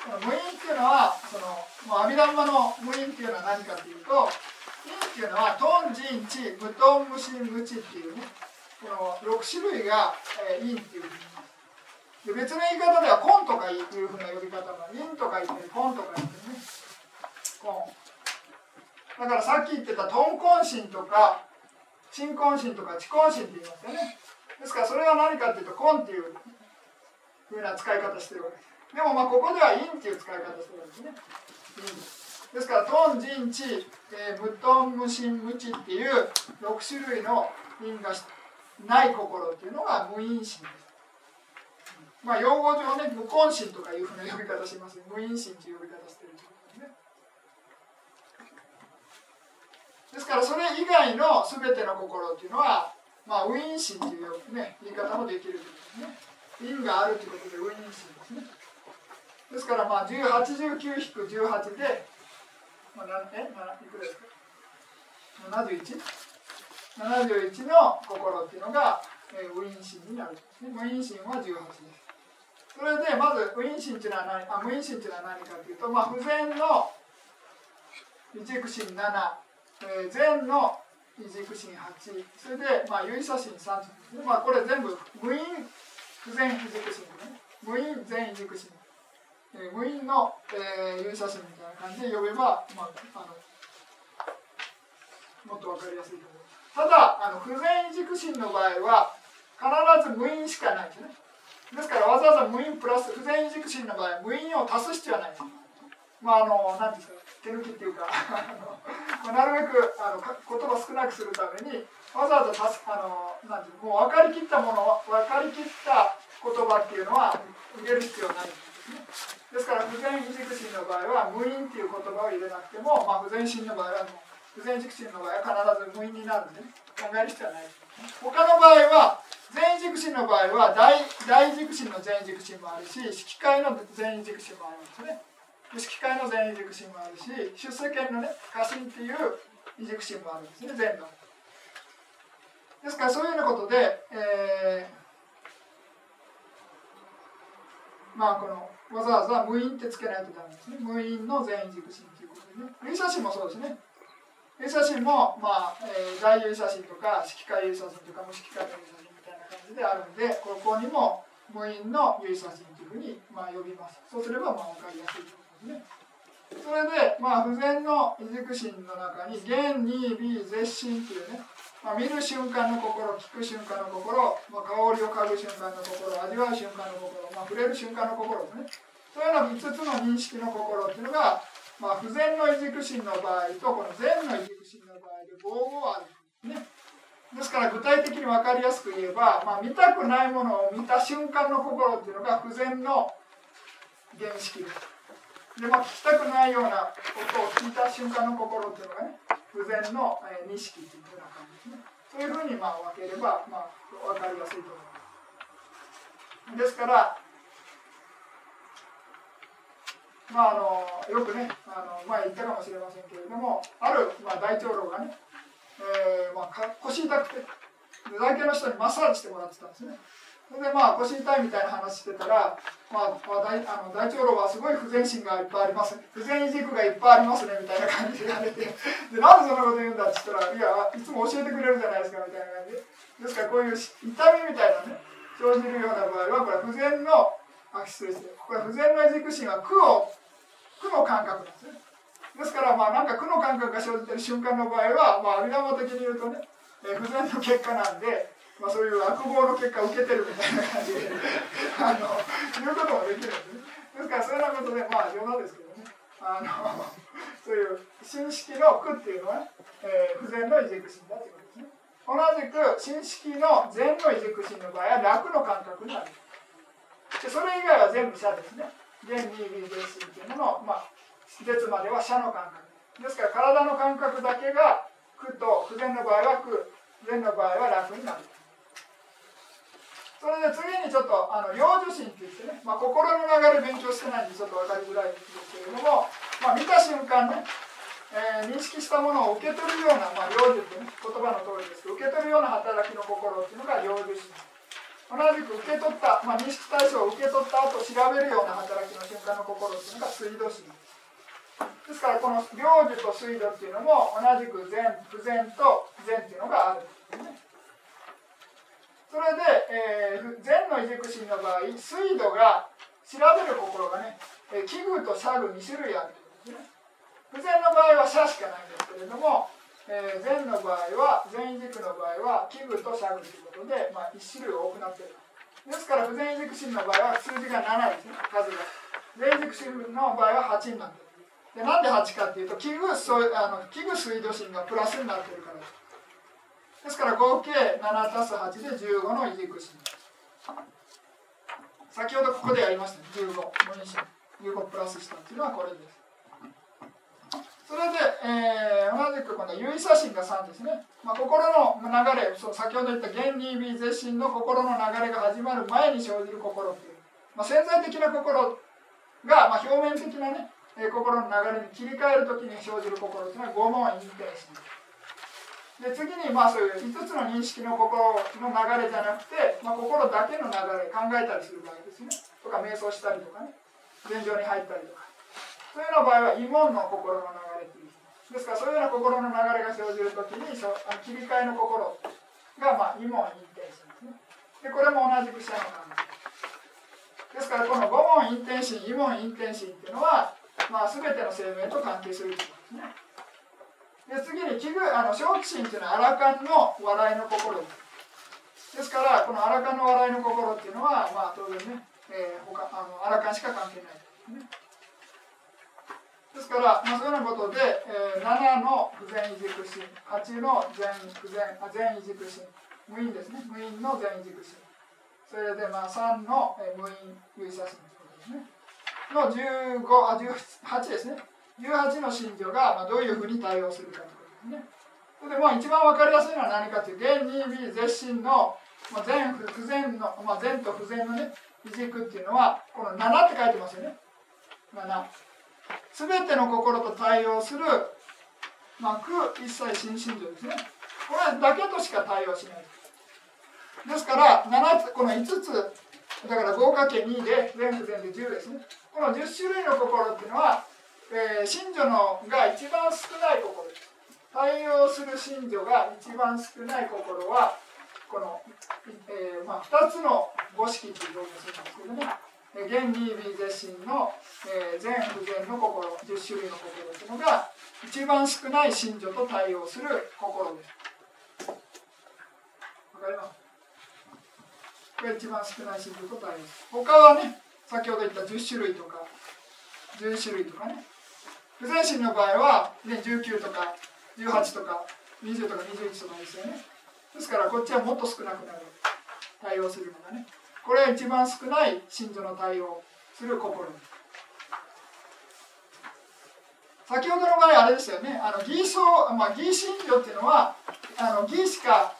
この無因っていうのは、その、もう阿弥陀の無因っていうのは何かっていうと、因っていうのは、トン、ジン、チ、無トン、無心、無知っていうね、この6種類が、えー、因っていうふうに言います。で別の言い方ではコンとかいうふうな呼び方もインとか言ってコンとか言ってねコンだからさっき言ってたトンコンシンとかチンコンシンとかチコンシンって言いますよね。ですからそれは何かっていうとコンっていうふうな使い方してるわけです。でもまあここではインっていう使い方してるわけですね。ですからトンジンチ、えー、ムトンムシンムチっていう6種類の因がない心っていうのが無因心です。まあ用語上ね無根心とかいうふうな呼び方します無因心という呼び方してるということですね。ですからそれ以外の全ての心っていうのはまあ無因心という、ね、言い方もできるということですね。因があるということで無因心ですね。ですからまあ1819-18で、まあ、何えいくらですか？71?71 の心っていうのが、えー、ウィン心になるんですね。無因心は18です。それでまずウィン心っていうのは何？あ無因心っていうのは何かというと、まあ、不全の一軸心7、えー、全の一軸心8それで、まあ、有意差心3ですね、まあ、これ全部無因不全一軸心ね無因全一軸心、無因の、えー、有写真みたいな感じで呼べば、まあ、あのもっと分かりやすいと思いますただあの不全軸心の場合は必ず無因しかないですね。ですからわざわざ無因プラス不全軸心の場合無因を足す必要はないですまああの何ですか手抜きっていうかまあ、なるべくあの言葉少なくするためにわざわざ足すあのなんていうもう分かりきったもの分かりきった言葉っていうのは入れる必要ないんですね。ですから不全軸心の場合は無因っていう言葉を入れなくても、まあ、不全心の場合は不全軸心の場合は必ず無因になるんで、ね、考える必要はない他の場合は全軸心の場合は大大軸心の全軸心もあるし色界の全軸心もあるんですね。色界の全軸心もあるし出世権のね過信っていう二軸心もあるんですね全部ですからそういうようなことで、えー、まあこのわざわざ無因ってつけないとダメですね。無因の全員軸心ということでね。有写真もそうですね。有写真も、まあ、えー、大有写真とか、色界有写真とか、無色界有写真みたいな感じであるので、ここにも無因の有写真というふうに、まあ、呼びます。そうすれば、まあ、わかりやすいということですね。それで、まあ、不全の異軸心の中に、現に微絶心というね、まあ、見る瞬間の心、聞く瞬間の心、まあ、香りを嗅ぐ瞬間の心、味わう瞬間の心、まあ、触れる瞬間の心ですね。そういうの5つの認識の心っていうのが、まあ、不全の異軸心の場合とこの善の異軸心の場合で合々ある、ね、ですから具体的に分かりやすく言えば、まあ、見たくないものを見た瞬間の心っていうのが不全の原式です。で、まあ、聞きたくないような音を聞いた瞬間の心っていうのがね不全の、えー、認識っていうふうな感じですねそういうふうにまあ分ければ、まあ、分かりやすいと思います。ですからまあ、あのよくねあの前言ったかもしれませんけれどもある、まあ、大長老がね、えーまあ、腰痛くて大体の人にマッサージしてもらってたんですね。それでまあ腰痛いみたいな話してたら、まあ、まあ、大あの大長老はすごい不全心がいっぱいあります。不全軸がいっぱいありますねみたいな感じで言われて。でなんでそんなこと言うんだって言ったらいやいつも教えてくれるじゃないですかみたいな感じで。すからこういう痛みみたいなね生じるような場合はこれ不全のあ失礼してこれ不全の軸心は苦を苦の感覚なんですね。ですからまあなんか苦の感覚が生じてる瞬間の場合は、まあ、阿弥陀的に言うとね、え、不全の結果なんで、まあ、そういう悪望の結果を受けてるみたいな感じであの言うこともできるんですねですからそういうようなことでまあ冗談ですけどねあのそういう新式の苦っていうのは、えー、不全の異軸心だということですね同じく新式の善の異軸心の場合は楽の感覚になるでそれ以外は全部者ですね原理微原子っていうのの、まあ、絶までは射の感覚ですから体の感覚だけが苦と不全の場合は苦善の場合は楽になるそれで次にちょっとあの幼女心って言ってね、まあ、心の流れ勉強してないんでちょっと分かりづらいんですけれども、まあ、見た瞬間ね、えー、認識したものを受け取るような、まあ、幼女ってね言葉の通りですけど受け取るような働きの心っていうのが幼女心。同じく受け取った、まあ、認識対象を受け取った後調べるような働きの瞬間の心っていうのが水道心。ですからこの領受と水道っていうのも同じく善不全と善っていうのがある。それで、えー、善の異軸心の場合水度が調べる心がね、えー、器具と社具2種類あるということですね。不全の場合は社しかないんですけれども、えー、の場合は善異軸の場合は器具と社具ということで、まあ、1種類多くなっている。ですから不全異軸心の場合は数字が7ですね数が。善異軸心の場合は8になっている。でなんで8かっていうと器具あの器具水道心がプラスになっているからです。ですから合計7たす8で15の異軸心先ほどここでやりました。ね15無因心15プラスしたっていうのはこれです。それで、えー、同じくこの有意差心が3ですね、まあ、心の流れそう先ほど言った原理微絶心の心の流れが始まる前に生じる心っていう、まあ、潜在的な心が、まあ、表面的なね、えー、心の流れに切り替える時に生じる心っていうのは五問隠蔽心で次にまあそういう5つの認識の心の流れじゃなくて、まあ、心だけの流れ考えたりする場合ですね。とか瞑想したりとかね。禅定に入ったりとか。そういうような場合は慰問の心の流れというです。からそういうような心の流れが生じるときにそあの切り替えの心が、まあ、異問陰転心ですね。でこれも同じく下の考え。ですからこの五問陰転心異問陰転心っていうのは、まあ、全ての生命と関係するということですね。で次に器具あの正気心っていうのはアラカンの笑いの心。ですですからこのアラカンの笑いの心っていうのは、まあ、当然ね、えー、他あのアラカンしか関係ないですね。ですから、まあ、そういうようなことで、えー、7の不全移軸心8の全不全あ全移軸心無因ですね。無因の全移軸心。それでまあ3の、えー、無因有意差心ですね。の15あ18ですね。18の信条が、どういうふうに対応するかということですね。でまあ一番分かりやすいのは何かという現に微絶心の、まあ、全不全の、まあ、全と不全のね移軸っていうのはこの7って書いてますよね。7全ての心と対応する、まあ、苦一切新信条ですね。これだけとしか対応しない。ですから7つこの5つだから合掛け2で全部全部10ですね。この10種類の心っていうのは、えー、信女のが一番少ない心対応する信女が一番少ない心はこの、えーまあ、2つの五式という表現するんですけどね原理微絶心の、えー、全不全の心10種類の心というのが一番少ない信女と対応する心です。わかります？これ一番少ない信女と対応する。他はね、先ほど言った10種類とか10種類とかね。不全心の場合は、ね、19とか18とか20とか21とかですよね。ですからこっちはもっと少なくなる。対応するのがね。これは一番少ない信者の対応する心先ほどの場合あれですよねあの義相、まあ、義信条っていうのはあの義しか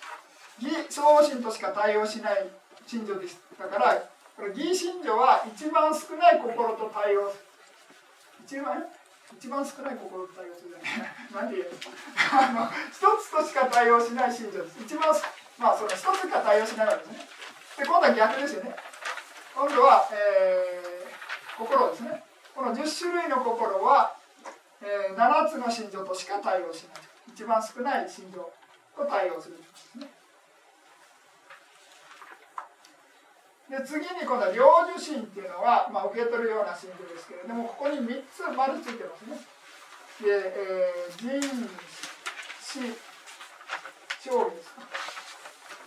義相応信としか対応しない信条でしたからこれ義信条は一番少ない心と対応一番？一番少ない心と対応する。じゃない何で言うの一つとしか対応しない。信条です一番まあその一つしか対応しない。わけですねで今度は逆ですよね今度は、えー、心ですねこの10種類の心は、えー、7つの心情としか対応しない。一番少ない心情と対応するですねで次に今度は領受心っていうのは、まあ、受け取るような心情ですけれどもここに3つ丸ついてますね。で、えー、人死勝利ですか。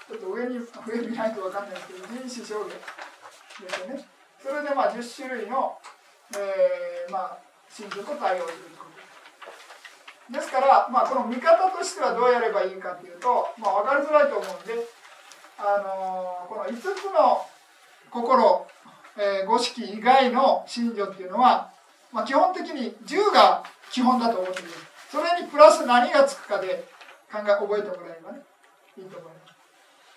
ちょっと上に上見ないと分かんないですけど人種証言ですよね。それでまあ10種類の、えー、まあ信条と対応すること。ですから、まあ、この見方としてはどうやればいいかというと、まあ、分かりづらいと思うんで、あのー、この5つの心、えー、五色以外の信条っていうのは、まあ、基本的に10が基本だと思っているそれにプラス何がつくかで考え覚えてもらえればねいいと思いま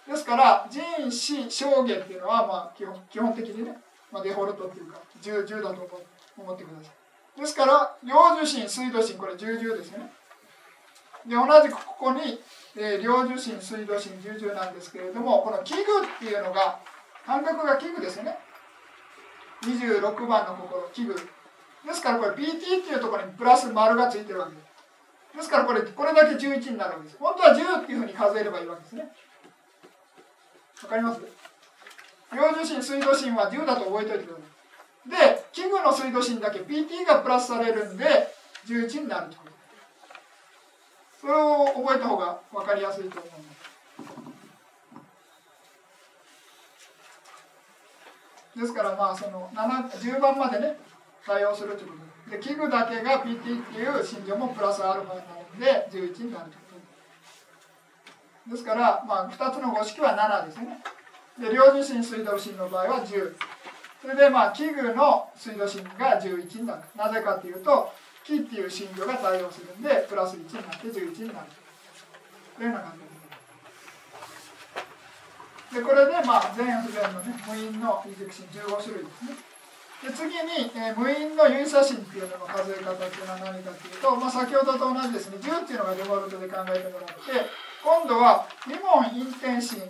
す。ですから人死証言っていうのはまあ基本基本的にね、まあ、デフォルトっていうか10 10だと思ってください。ですから領受心水道心これ10 10ですよね。で同じくここに、えー、領受心水道心10 10なんですけれどもこの器具っていうのが感覚が器具ですよね。26番の心器具。ですからこれ PT っていうところにプラス丸がついてるわけで。すですからこれこれだけ11になるわけです。本当は10っていうふうに数えればいいわけですね。わかります？領受心水道心は10だと覚えておいてください。で器具の水道心だけ PT がプラスされるんで11になると。それを覚えた方が分かりやすいと思います。ですからまあその10番までね対応するということ。で器具だけが PT っていう心情もプラスアルファになるんで11になるということ。ですからまあ2つの五式は7ですね。で両受信水道芯の場合は10それでまあ器具の水道芯が11になる。なぜかというと木っていう信号が対応するんでプラス1になって11になる。というような感じ。でこれでまあ全不全のね無因の異軸芯15種類ですね。で次に、えー、無因の有差芯っていうのの数え方っていうのは何かというと、まあ、先ほどと同じですね。10っていうのがデフォルトで考えてもらって今度は2問陰転芯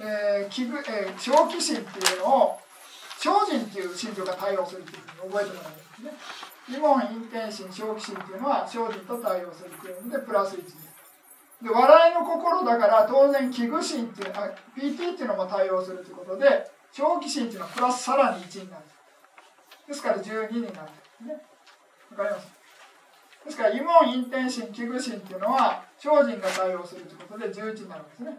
えー、器具え、小気心っていうのを精進っていう心情が対応するっていうふうに覚えてもらうんですね。疑問陰転心小気心っていうのは精進と対応するっていうのでプラス1で。笑いの心だから当然器具心っていうあ PT っていうのも対応するということで小気心っていうのはプラスさらに1になる。ですから12になるんですね。わかります？ですから、疑問陰転心、器具心っていうのは、精進が対応するということで11になるんですね。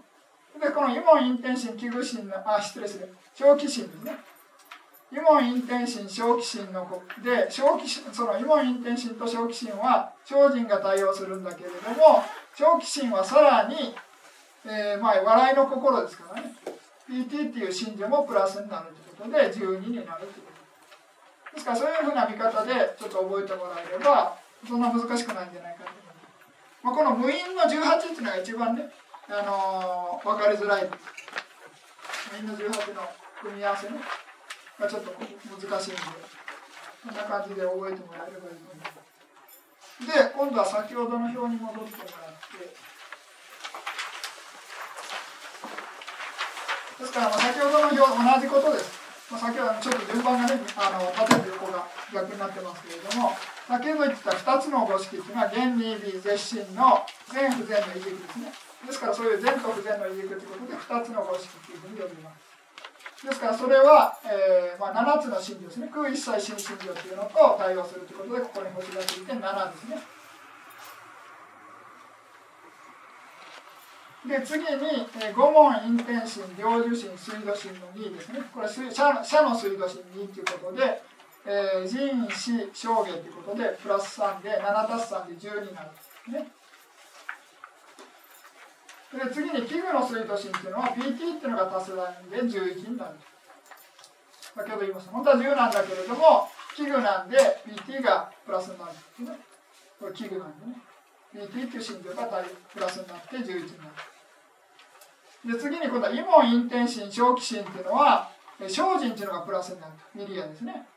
で、このイモンインテンシン、器具心の、あ、失礼する、小気心ですね。イモンインテンシン、小気心ので、小気心、そのイモンインテンシンと小気心は、精進が対応するんだけれども、小気心はさらに、えー、まあ、笑いの心ですからね。PT っていう信者もプラスになるということで、12になるということ。ですから、そういうふうな見方で、ちょっと覚えてもらえれば、そんな難しくないんじゃないかと思います。まあ、この無因の18っていうのが一番ね、あのー、分かりづらいみんな18の組み合わせねがちょっと難しいんでこんな感じで覚えてもらえればいいと思いますで今度は先ほどの表に戻ってもらってですからまあ先ほどの表同じことです、まあ、先ほどちょっと順番がねあの縦と横が逆になってますけれども先ほど言ってた2つの五式っていうのは原理微絶心の全不全の異軸ですねですからそういう全と不全の異軸ということで2つの方式というふうに呼びます。ですからそれは、えーまあ、7つの真理ですね空一切新真理というのと対応するということでここに星がついて7ですね。で次に、えー、5問陰天心領受心水道心の2ですね。これ社の水道心2ということで、えー、人死証言ということでプラス3で7たす3で10になるんですね。で次に器具の水道芯っていうのは PT っていうのが足すラインで11になる。先ほど言いました。本当は10なんだけれども器具なんで PT がプラスになるっていうね。これ器具なんでね。PT っていう心情がプラスになって11になる。で次に今度はイモンインテンシン小気心っていうのは精進っていうのがプラスになるミリアですね。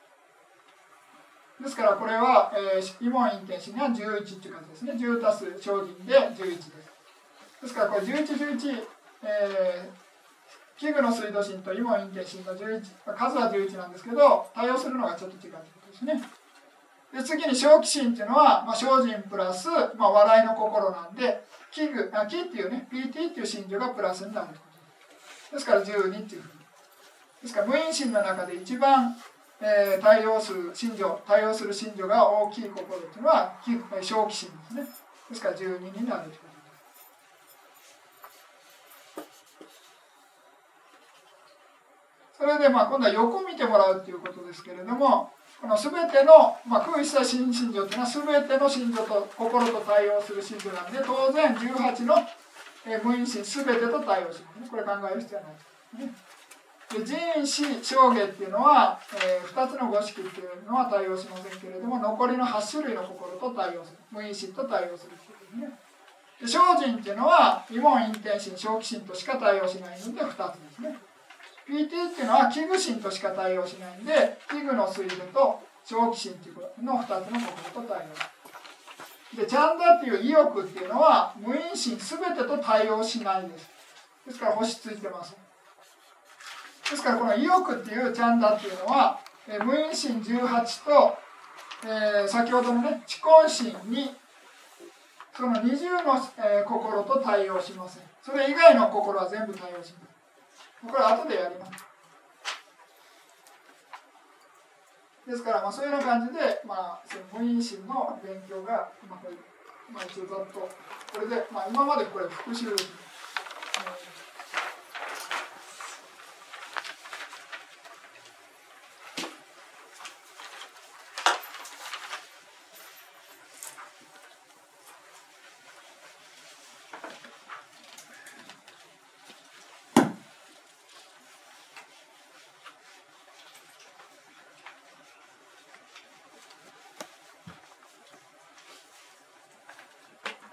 ですからこれは、えー、イモンインテンシンが11っていう感じですね。10足す精進で11です。ですからこれ11、11、えー、器具の水道芯とイモインテ芯の11、数は11なんですけど、対応するのがちょっと違うということですね。で次に小気心っていうのは、まあ、精進プラス、まあ、笑いの心なんで、器具、あ器っていうね、PT っていう心情がプラスになるとことです。から12っていうふうに。ですから無因心の中で一番、えー、対応する心情、対応する心情が大きい心っていうのは、小気心ですね。ですから12になるというそれでまあ今度は横見てもらうということですけれどもこの全ての、まあ、空一切心心情というのは全ての心情と心と対応する心情なんで当然18の、えー、無因心全てと対応しますねこれ考える必要はないですね。で人死証言っていうのは、えー、2つの五式っていうのは対応しませんけれども残りの8種類の心と対応する無因心と対応するっていうですね。で精進っていうのは異問陰天心正気心としか対応しないので2つですね。PT っていうのは器具心としか対応しないんで器具の水準と長期心っていうの2つのことと対応でチャンダっていう意欲っていうのは無因心全てと対応しないです。ですから星ついてます。ですからこの意欲っていうチャンダっていうのは、え無因心18と、えー、先ほどのね知根心にその二重の、えー、心と対応しません。それ以外の心は全部対応しますこれ後でやります。ですから、まあ、そういうような感じで、まあ、その無因心の勉強が、まあ、まあ、一応ざっと、これで、まあ、今までこれ復習、えー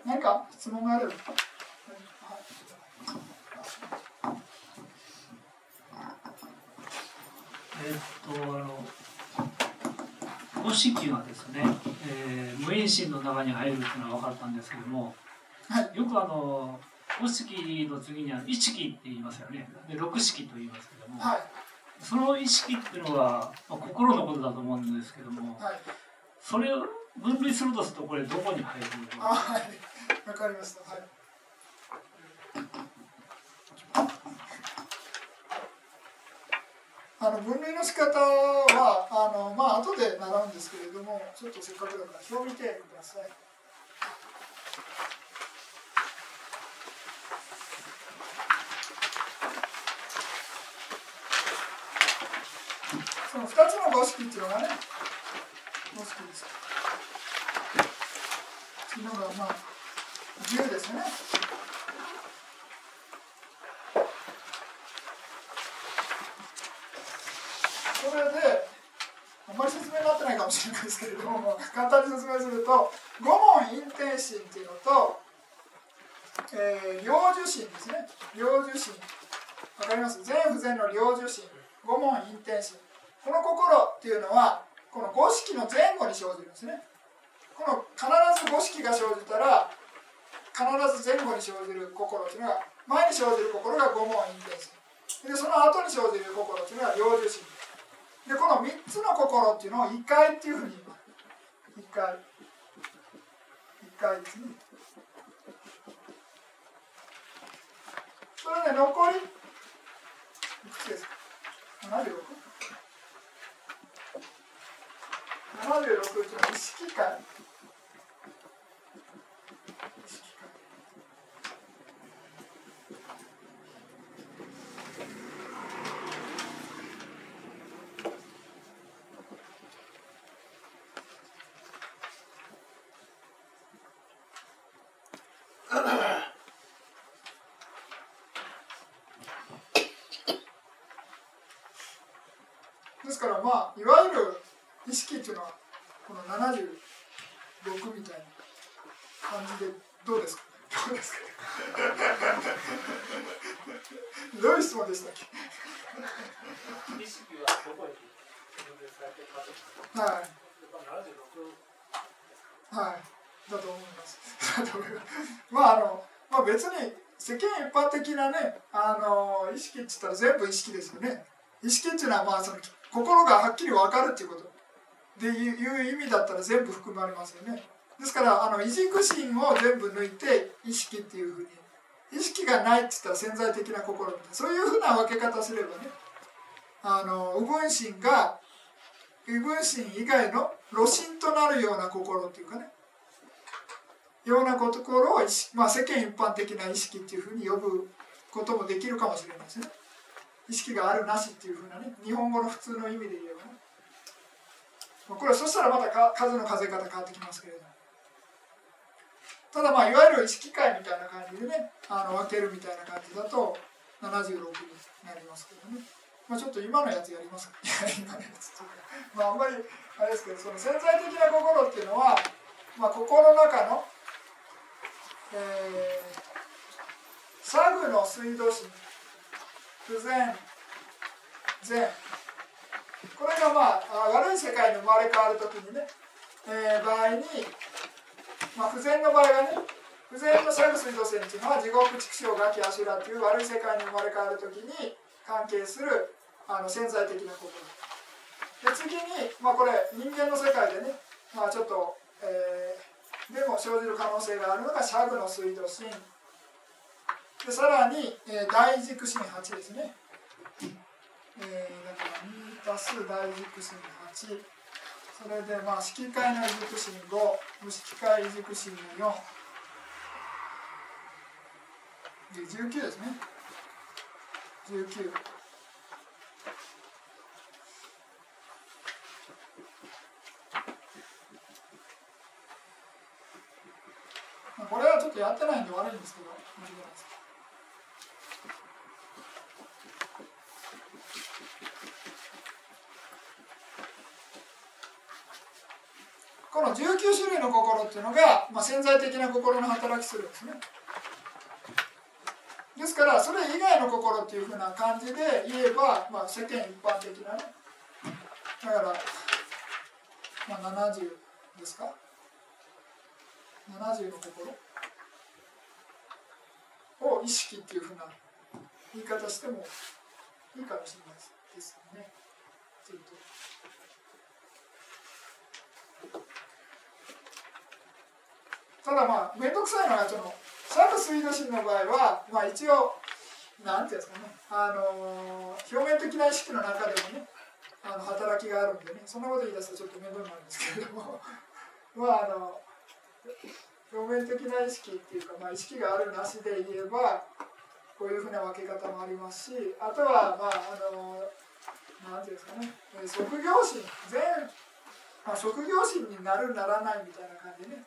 何か質問があるえっとあの五色がですね、えー、無因心の中に入るっていうのは分かったんですけども、はい、よくあの五色の次には意識って言いますよね。で六式と言いますけども、はい、その意識っていうのは、まあ、心のことだと思うんですけども、はい、それを分類するとするとこれどこに入るのか。はいわかりました。はい。あの分類の仕方はあのまあ後で習うんですけれども、ちょっとせっかくだから表を見てください。その2つの五式っていうのがね、五式です。っていうのがまあ。10ですね。これで、あんまり説明になってないかもしれないですけれども、簡単に説明すると、五問陰天心っていうのと、えー、領受心ですね。領受心。わかります？全不全の領受心。五問陰天心。この心っていうのは、この五式の前後に生じるんですね。この必ず五式が生じたら、必ず前後に生じる心というのが前に生じる心が五問陰天心でその後に生じる心というのが領受心でこの3つの心っていうのを異界っていうふうに言います異界異界ですねそれで残りいくつですか 76? 76っていうのは意識界ですからまあいわゆる意識っていうのはこの76みたいな感じでどうですかどうですかどういう質問でしたっけ意識はどこにはい。はい。だと思います。まああのまあ別に世間一般なねあの意識って言ったら全部意識ですよね。意識っていうのはまあその心がはっきり分かるっていうこと。でいう意味だったら全部含まれますよね。ですからあの異軸心を全部抜いて意識っていうふうに。意識がないって言ったら潜在的な心みたいな。そういうふうな分け方すればねあの右分心が右分心以外の露心となるような心っていうかね。ような心を、まあ、世間一般的な意識っていうふうに呼ぶこともできるかもしれません。意識があるなしっていうふうなね日本語の普通の意味で言えばね。これそしたらまたか数の数え方変わってきますけれども。ただまあいわゆる意識界みたいな感じでねあの分けるみたいな感じだと76になりますけどね、まあ、ちょっと今のやつやりますか。今のやつとか。まああんまりあれですけどその潜在的な心っていうのは、まあ、心の中のえー、サグの水道心不全。善これがまあ悪い世界に生まれ変わる時にね、えー、場合に、まあ、不全の場合はね不全のサグ水道線っていうのは地獄畜生ガキアシュラっていう悪い世界に生まれ変わる時に関係するあの潜在的な心で次に、まあ、これ人間の世界でね、まあ、ちょっと、えー、でも生じる可能性があるのがシャグの水道神でさらに、えー、大軸心8ですね。えー、だから2足す大軸心8それでまあ式解の軸心5無式解軸心の4で19ですね。19これはちょっとやってないんで悪いんですけど間違いないです。この19種類の心っていうのが、まあ、潜在的な心の働きするんですね。ですからそれ以外の心っていうふうな感じで言えば、まあ、世間一般的なね。だから、まあ、70ですか？70の心？を意識っていうふうな言い方してもいいかもしれないですよねちょっと。ただまあ面倒くさいのがそのサブスイード心の場合は、まあ、一応なんていうんですかね、あのー、表面的な意識の中でもねあの働きがあるんでねそんなこと言い出すとちょっと面倒になるんですけれども まああの表面的な意識っていうか、まあ、意識があるなしで言えばこういうふうな分け方もありますしあとはまああのなんていうんですかね職業心全、まあ、職業心になるならないみたいな感じでね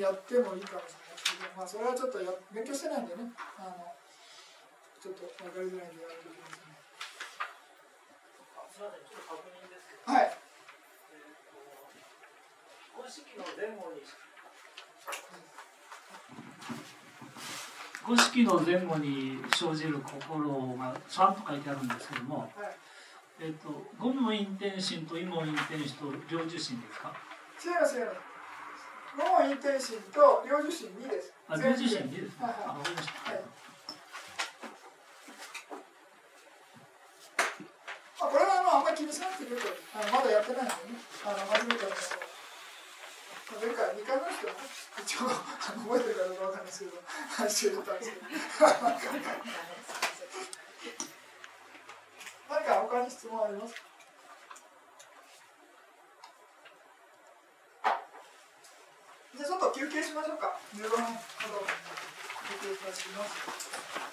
やってもいいかもしれないですけど、まあ、それはちょっとや勉強してないんでねあのちょっと分かりづらいんでやめておきますね。すみません、ちょっと確認ですけど。はい。えー、と、公式の前後に。五式の前後に生じる心が3と書いてあるんですけども、はい、えっ、ー、と五門陰天心と異門陰天心と両受心ですか？違います違います五門陰天心と両受心2です。あ両受心2ですね、はいはい、あこれはあのあんまり気にしなくていいとあのまだやってないんでね。あの初めての前回2回目ですけど一応覚えてるかどうかわかんないですけど話をったんですけど何か他に質問ありますか？じゃあちょっと休憩しましょうか。15分ほど休憩します